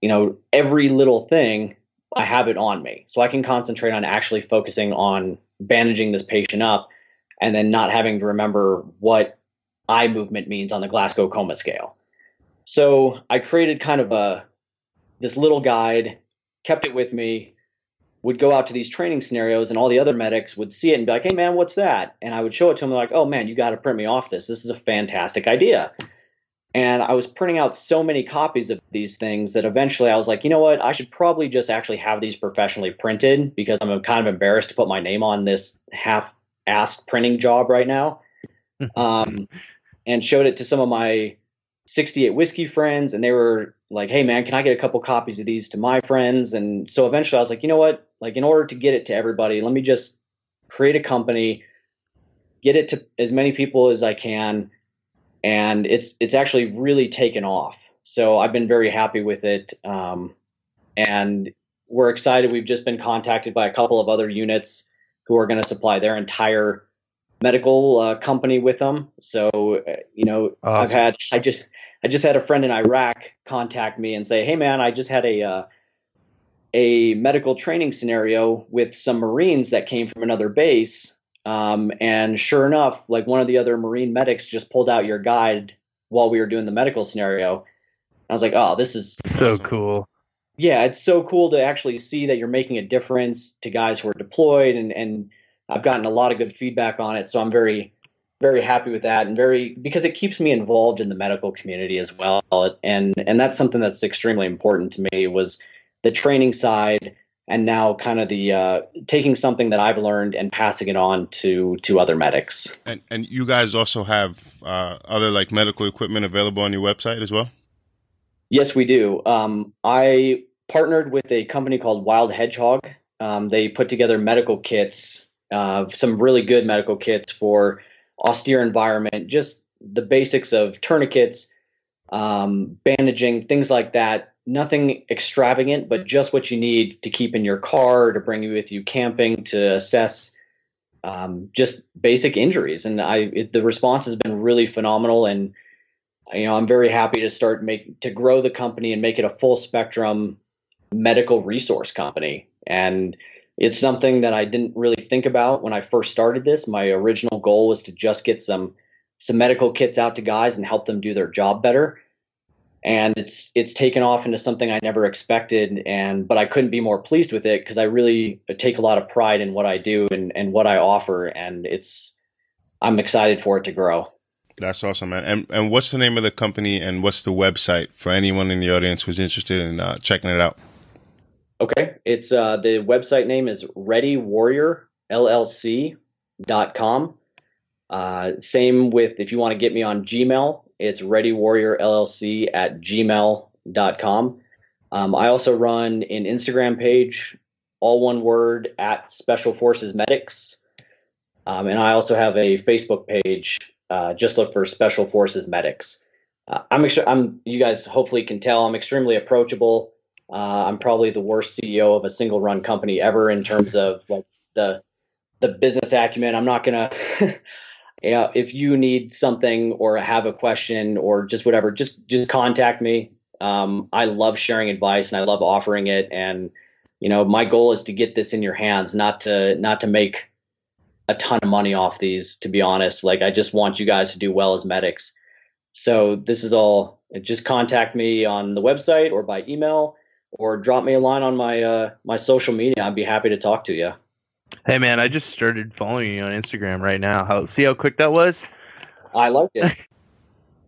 you know, every little thing. I have it on me. So I can concentrate on actually focusing on bandaging this patient up and then not having to remember what eye movement means on the Glasgow coma scale. So I created kind of a this little guide, kept it with me, would go out to these training scenarios, and all the other medics would see it and be like, "Hey, man, what's that?" And I would show it to them like, "Oh man, you got to print me off this. This is a fantastic idea." And I was printing out so many copies of these things that eventually I was like, you know what? I should probably just actually have these professionally printed because I'm kind of embarrassed to put my name on this half-assed printing job right now. *laughs* um, and showed it to some of my 68 whiskey friends, and they were like, "Hey, man, can I get a couple copies of these to my friends?" And so eventually, I was like, you know what? Like, in order to get it to everybody, let me just create a company, get it to as many people as I can and it's it's actually really taken off. So I've been very happy with it, um, and we're excited. We've just been contacted by a couple of other units who are going to supply their entire medical uh, company with them. So, uh, you know, awesome. I've had, I just, I just had a friend in Iraq contact me and say, Hey man, I just had a, uh, a medical training scenario with some Marines that came from another base. Um, and sure enough, like one of the other Marine medics just pulled out your guide while we were doing the medical scenario. I was like, oh, this is so cool. Yeah, it's so cool to actually see that you're making a difference to guys who are deployed and, and I've gotten a lot of good feedback on it, so I'm very very happy with that and very because it keeps me involved in the medical community as well and and that's something that's extremely important to me was the training side and now kind of the uh, taking something that I've learned and passing it on to to other medics. And and you guys also have uh, other like medical equipment available on your website as well. Yes, we do. Um, I partnered with a company called Wild Hedgehog. Um, they put together medical kits uh, some really good medical kits for austere environment, just the basics of tourniquets, um, bandaging, things like that. Nothing extravagant, but just what you need to keep in your car, to bring with you camping, to assess um, just basic injuries. And I, it, the response has been really phenomenal. And you know, I'm very happy to start make to grow the company and make it a full spectrum medical resource company. And it's something that I didn't really think about when I first started this. My original goal was to just get some some medical kits out to guys and help them do their job better. And it's it's taken off into something I never expected and but I couldn't be more pleased with it because I really take a lot of pride in what I do and, and what I offer and it's I'm excited for it to grow. That's awesome, man. And and what's the name of the company and what's the website for anyone in the audience who's interested in uh, checking it out? Okay, it's uh, the website name is ReadyWarriorLLC.com. Uh, same with if you want to get me on Gmail, it's ReadyWarriorLLC at gmail.com. Um, I also run an Instagram page, all one word at Special Forces Medics, um, and I also have a Facebook page. Uh, just look for Special Forces Medics. Uh, I'm, ex- I'm, you guys hopefully can tell I'm extremely approachable. Uh, I'm probably the worst CEO of a single run company ever in terms of like the the business acumen. I'm not gonna. *laughs* yeah, if you need something or have a question or just whatever, just just contact me. Um, I love sharing advice and I love offering it. And you know, my goal is to get this in your hands, not to not to make a ton of money off these. To be honest, like I just want you guys to do well as medics. So this is all. Just contact me on the website or by email or drop me a line on my uh, my social media. I'd be happy to talk to you. Hey man, I just started following you on Instagram right now. How see how quick that was? I like it. *laughs*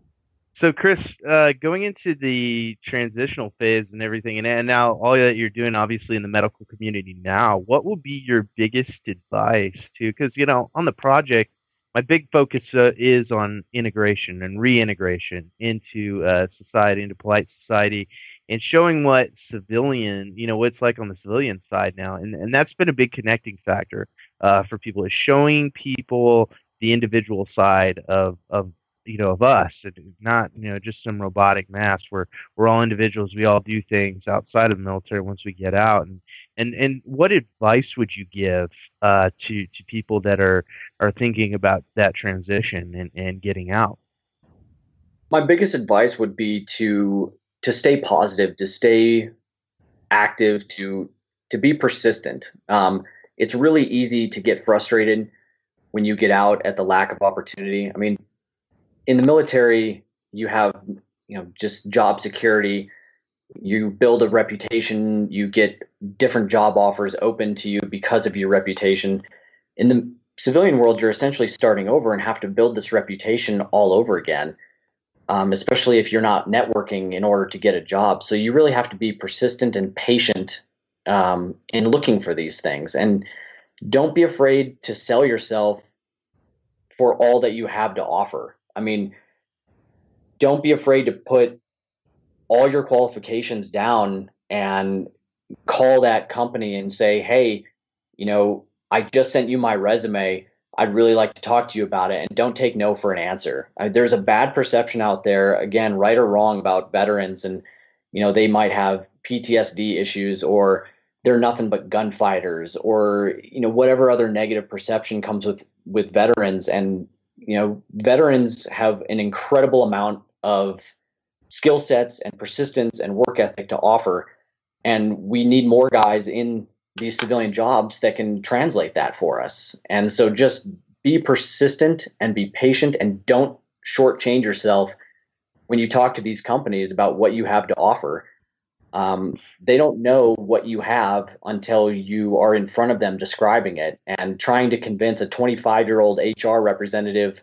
*laughs* so Chris, uh, going into the transitional phase and everything, and, and now all that you're doing, obviously in the medical community now, what will be your biggest advice to? Because you know, on the project, my big focus uh, is on integration and reintegration into uh, society, into polite society, and showing what civilian, you know, what it's like on the civilian side now, and and that's been a big connecting factor uh, for people is showing people the individual side of of you know of us, not you know just some robotic mass. We're we're all individuals. We all do things outside of the military once we get out. And and and what advice would you give uh, to to people that are are thinking about that transition and and getting out? My biggest advice would be to to stay positive, to stay active, to to be persistent. Um, it's really easy to get frustrated when you get out at the lack of opportunity. I mean, in the military, you have you know just job security. You build a reputation. You get different job offers open to you because of your reputation. In the civilian world, you're essentially starting over and have to build this reputation all over again um, especially if you're not networking in order to get a job. So you really have to be persistent and patient um, in looking for these things. And don't be afraid to sell yourself for all that you have to offer. I mean, don't be afraid to put all your qualifications down and call that company and say, hey, you know, I just sent you my resume. I'd really like to talk to you about it and don't take no for an answer. I, there's a bad perception out there, again, right or wrong, about veterans and, you know, they might have PTSD issues or they're nothing but gunfighters or you know whatever other negative perception comes with with veterans and you know veterans have an incredible amount of skill sets and persistence and work ethic to offer and we need more guys in these civilian jobs that can translate that for us. And so just be persistent and be patient and don't shortchange yourself when you talk to these companies about what you have to offer. Um, they don't know what you have until you are in front of them describing it and trying to convince a 25 year old hr representative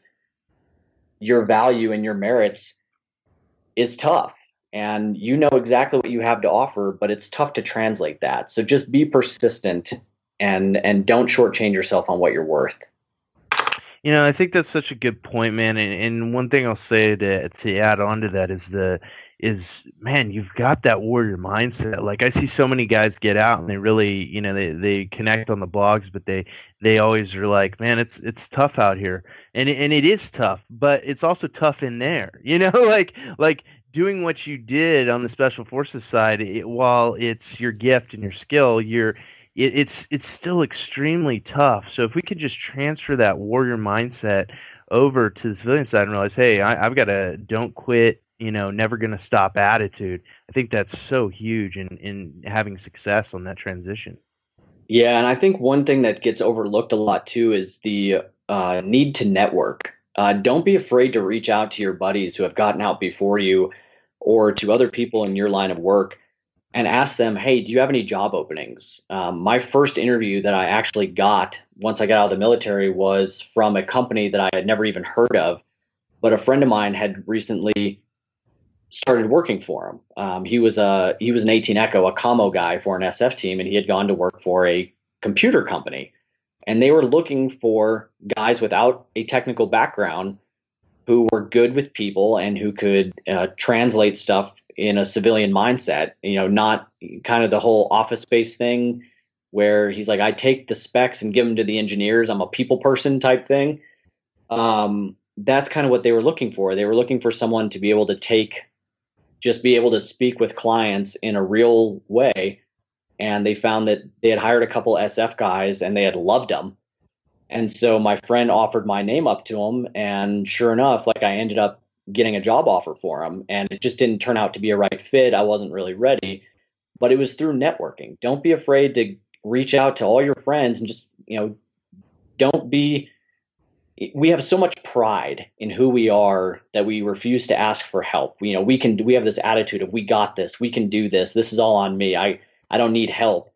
your value and your merits is tough and you know exactly what you have to offer but it's tough to translate that. So just be persistent and and don't shortchange yourself on what you're worth. You know i think that's such a good point man and, and one thing i'll say to to add on to that is the is man, you've got that warrior mindset. Like I see so many guys get out and they really, you know, they, they connect on the blogs, but they they always are like, man, it's it's tough out here, and and it is tough, but it's also tough in there, *laughs* you know, like like doing what you did on the special forces side. It, while it's your gift and your skill, you're it, it's it's still extremely tough. So if we could just transfer that warrior mindset over to the civilian side and realize, hey, I, I've got a don't quit you know, never going to stop attitude. I think that's so huge in, in having success on that transition. Yeah, and I think one thing that gets overlooked a lot too is the uh, need to network. Uh, don't be afraid to reach out to your buddies who have gotten out before you or to other people in your line of work and ask them, hey, do you have any job openings? Um, my first interview that I actually got once I got out of the military was from a company that I had never even heard of, but a friend of mine had recently started working for him. Um, he was a he was an 18 Echo, a commo guy for an SF team, and he had gone to work for a computer company, and they were looking for guys without a technical background who were good with people and who could uh, translate stuff in a civilian mindset. You know, not kind of the whole office space thing where he's like, I take the specs and give them to the engineers. I'm a people person type thing. Um, that's kind of what they were looking for. They were looking for someone to be able to take just be able to speak with clients in a real way. And they found that they had hired a couple SF guys and they had loved them. And so my friend offered my name up to him. And sure enough, like I ended up getting a job offer for him. And it just didn't turn out to be a right fit. I wasn't really ready, but it was through networking. Don't be afraid to reach out to all your friends and just, you know, don't be we have so much pride in who we are that we refuse to ask for help. You know, we can we have this attitude of we got this, we can do this. This is all on me. I I don't need help.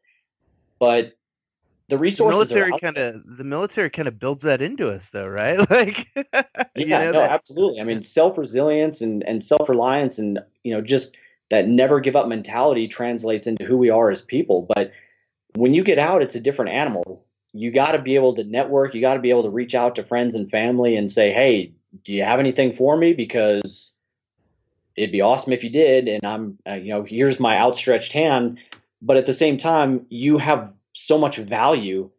But the resources the military kind of the military kind of builds that into us though, right? *laughs* Like Yeah, know, no, that... absolutely. I mean, self-resilience and and self-reliance and you know, just that never give up mentality translates into who we are as people, but when you get out it's a different animal you got to be able to network. You got to be able to reach out to friends and family and say, "Hey, do you have anything for me?" Because it'd be awesome if you did. And I'm, uh, you know, here's my outstretched hand. But at the same time, you have so much value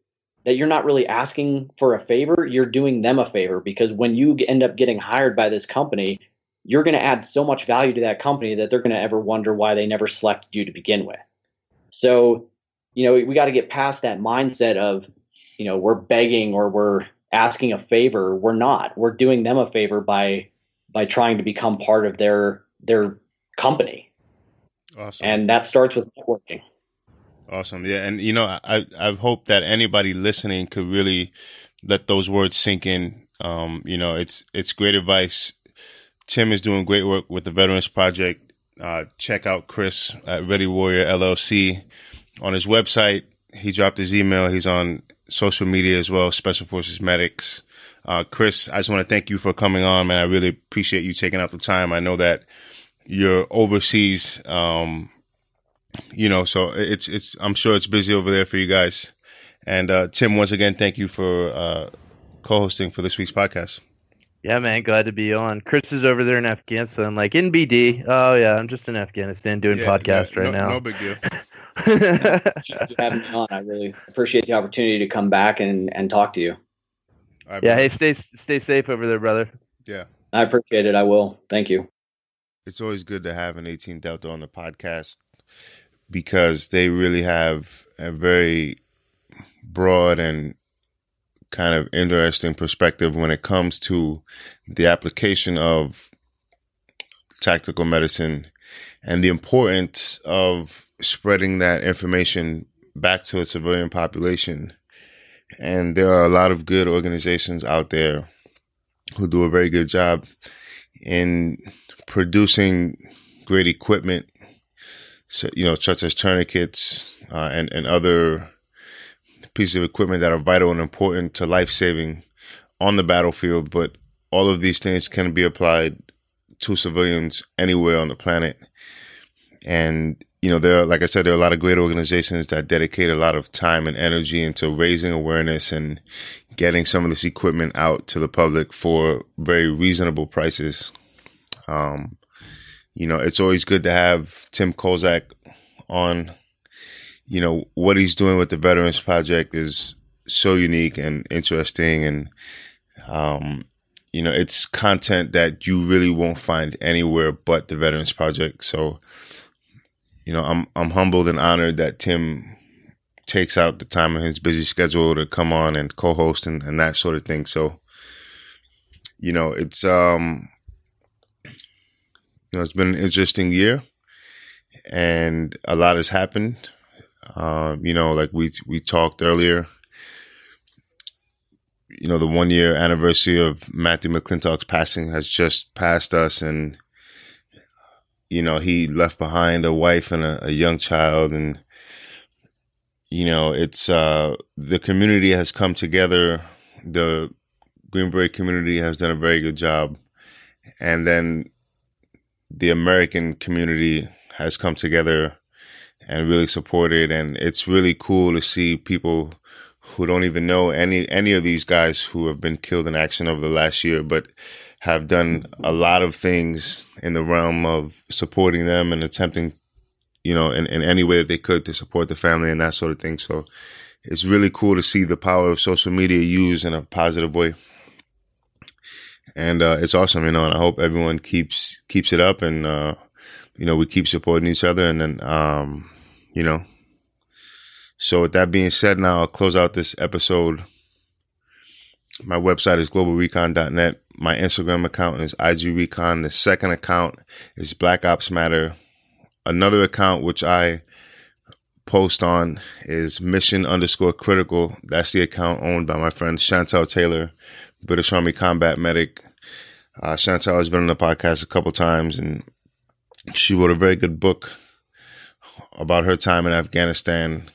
that you're not really asking for a favor. You're doing them a favor. Because when you end up getting hired by this company, you're going to add so much value to that company that they're going to ever wonder why they never selected you to begin with. So, you know, we got to get past that mindset of you know we're begging or we're asking a favor. We're not. We're doing them a favor by by trying to become part of their their company. Awesome. And that starts with networking awesome yeah and you know i i hope that anybody listening could really let those words sink in um you know it's it's great advice tim is doing great work with the veterans project uh check out chris at ready warrior llc on his website he dropped his email he's on social media as well, Special Forces Medics. Uh, Chris, I just want to thank you for coming on, man. I really appreciate you taking out the time. I know that you're overseas, um, you know, so it's, it's, I'm sure it's busy over there for you guys. And, uh, Tim, once again, thank you for, uh, co-hosting for this week's podcast. Yeah, man, glad to be on. Chris is over there in Afghanistan, like in BD. Oh yeah, I'm just in Afghanistan doing yeah, podcast no, right no, now. No big deal. *laughs* having me on. I really appreciate the opportunity to come back and, and talk to you. Right, yeah. Hey, stay stay safe over there, brother. Yeah. I appreciate it. I will. Thank you. It's always good to have an 18 Delta on the podcast. Because they really have a very broad and kind of interesting perspective when it comes to the application of tactical medicine and the importance of spreading that information back to the civilian population. And there are a lot of good organizations out there who do a very good job in producing great equipment, you know, such as tourniquets uh, and and other pieces of equipment that are vital and important to life saving on the battlefield. But all of these things can be applied to civilians anywhere on the planet. And you know, there are, like I said, there are a lot of great organizations that dedicate a lot of time and energy into raising awareness and getting some of this equipment out to the public for very reasonable prices. Um, you know, it's always good to have Tim Kozak on. You know, what he's doing with the Veterans Project is so unique and interesting. And, um, you know, it's content that you really won't find anywhere but the Veterans Project. So, you know, I'm I'm humbled and honored that Tim takes out the time in his busy schedule to come on and co-host and, and that sort of thing. So, you know, it's um you know, it's been an interesting year and a lot has happened. Um, you know, like we we talked earlier, you know, the one year anniversary of Matthew McClintock's passing has just passed us and you know, he left behind a wife and a, a young child and you know, it's uh the community has come together. The Green community has done a very good job. And then the American community has come together and really supported and it's really cool to see people who don't even know any any of these guys who have been killed in action over the last year but have done a lot of things in the realm of supporting them and attempting you know in, in any way that they could to support the family and that sort of thing. So it's really cool to see the power of social media used in a positive way and uh, it's awesome, you know. And I hope everyone keeps keeps it up, and uh, you know we keep supporting each other, and then um, you know. So with that being said, now I'll close out this episode. My website is globalrecon.net. My Instagram account is igrecon. The second account is Black Ops Matter. Another account which I post on is mission underscore critical. That's the account owned by my friend Chantelle Taylor. British Army combat medic. Uh, Chantelle has been on the podcast a couple times, and she wrote a very good book about her time in Afghanistan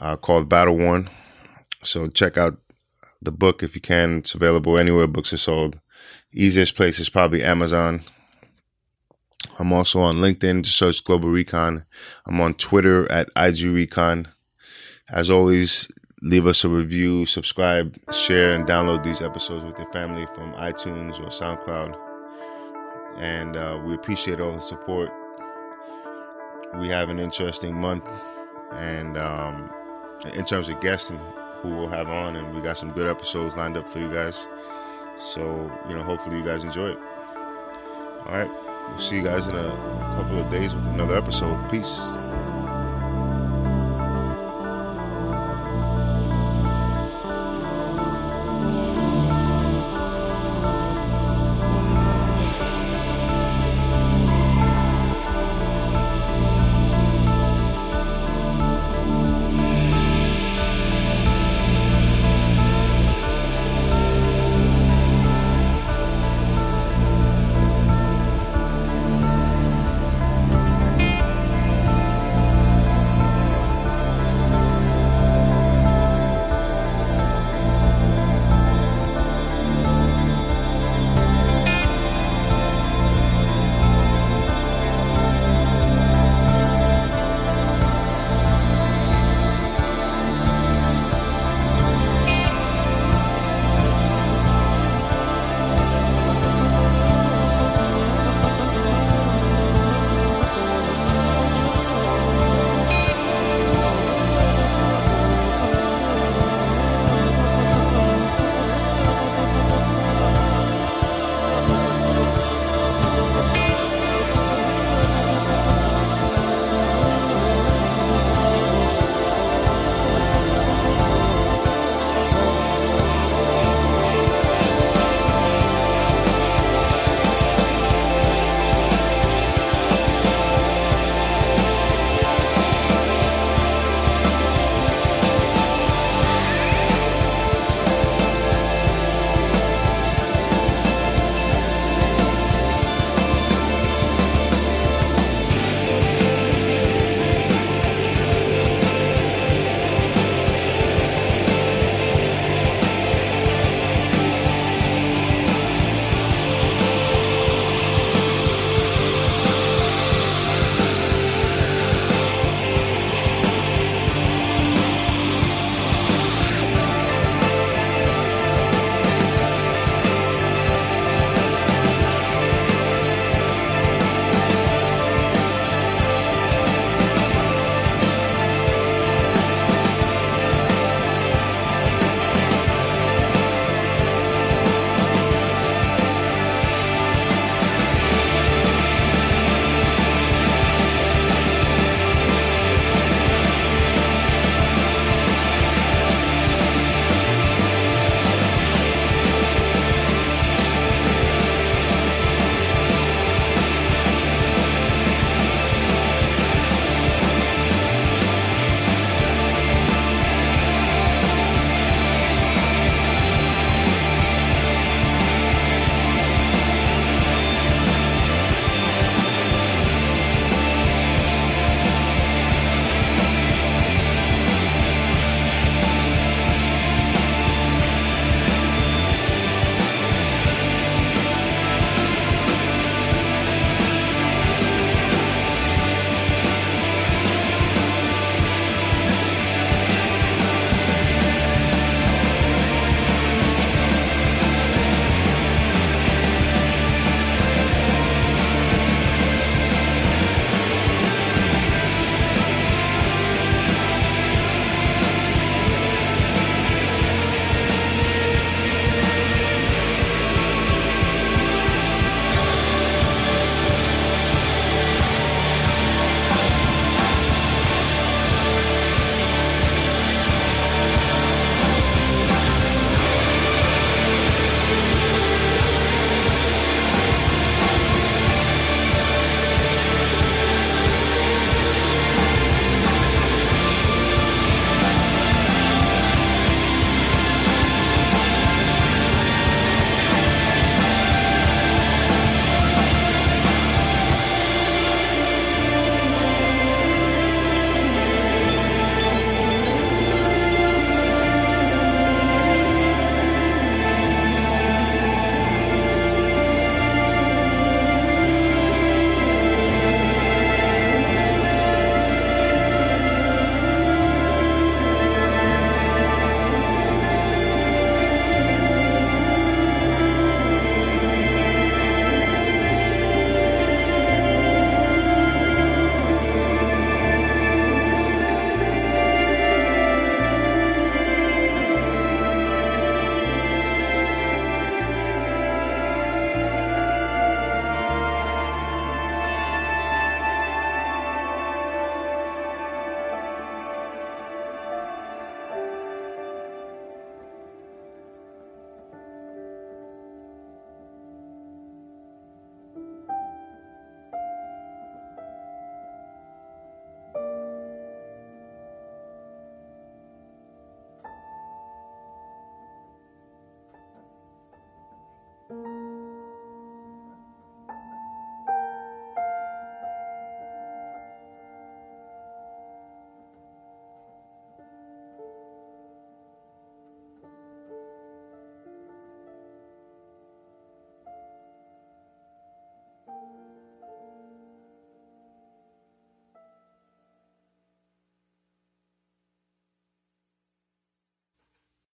uh, called Battle Worn. So check out the book if you can. It's available anywhere books are sold. Easiest place is probably Amazon. I'm also on LinkedIn. Just search Global Recon. I'm on Twitter at IG Recon. As always, leave us a review, subscribe, share, and download these episodes with your family from iTunes or SoundCloud. And uh, we appreciate all the support. We have an interesting month, and um, in terms of guests and who we'll have on, and we got some good episodes lined up for you guys. So, you know, hopefully you guys enjoy it. All right. We'll see you guys in a couple of days with another episode. Peace.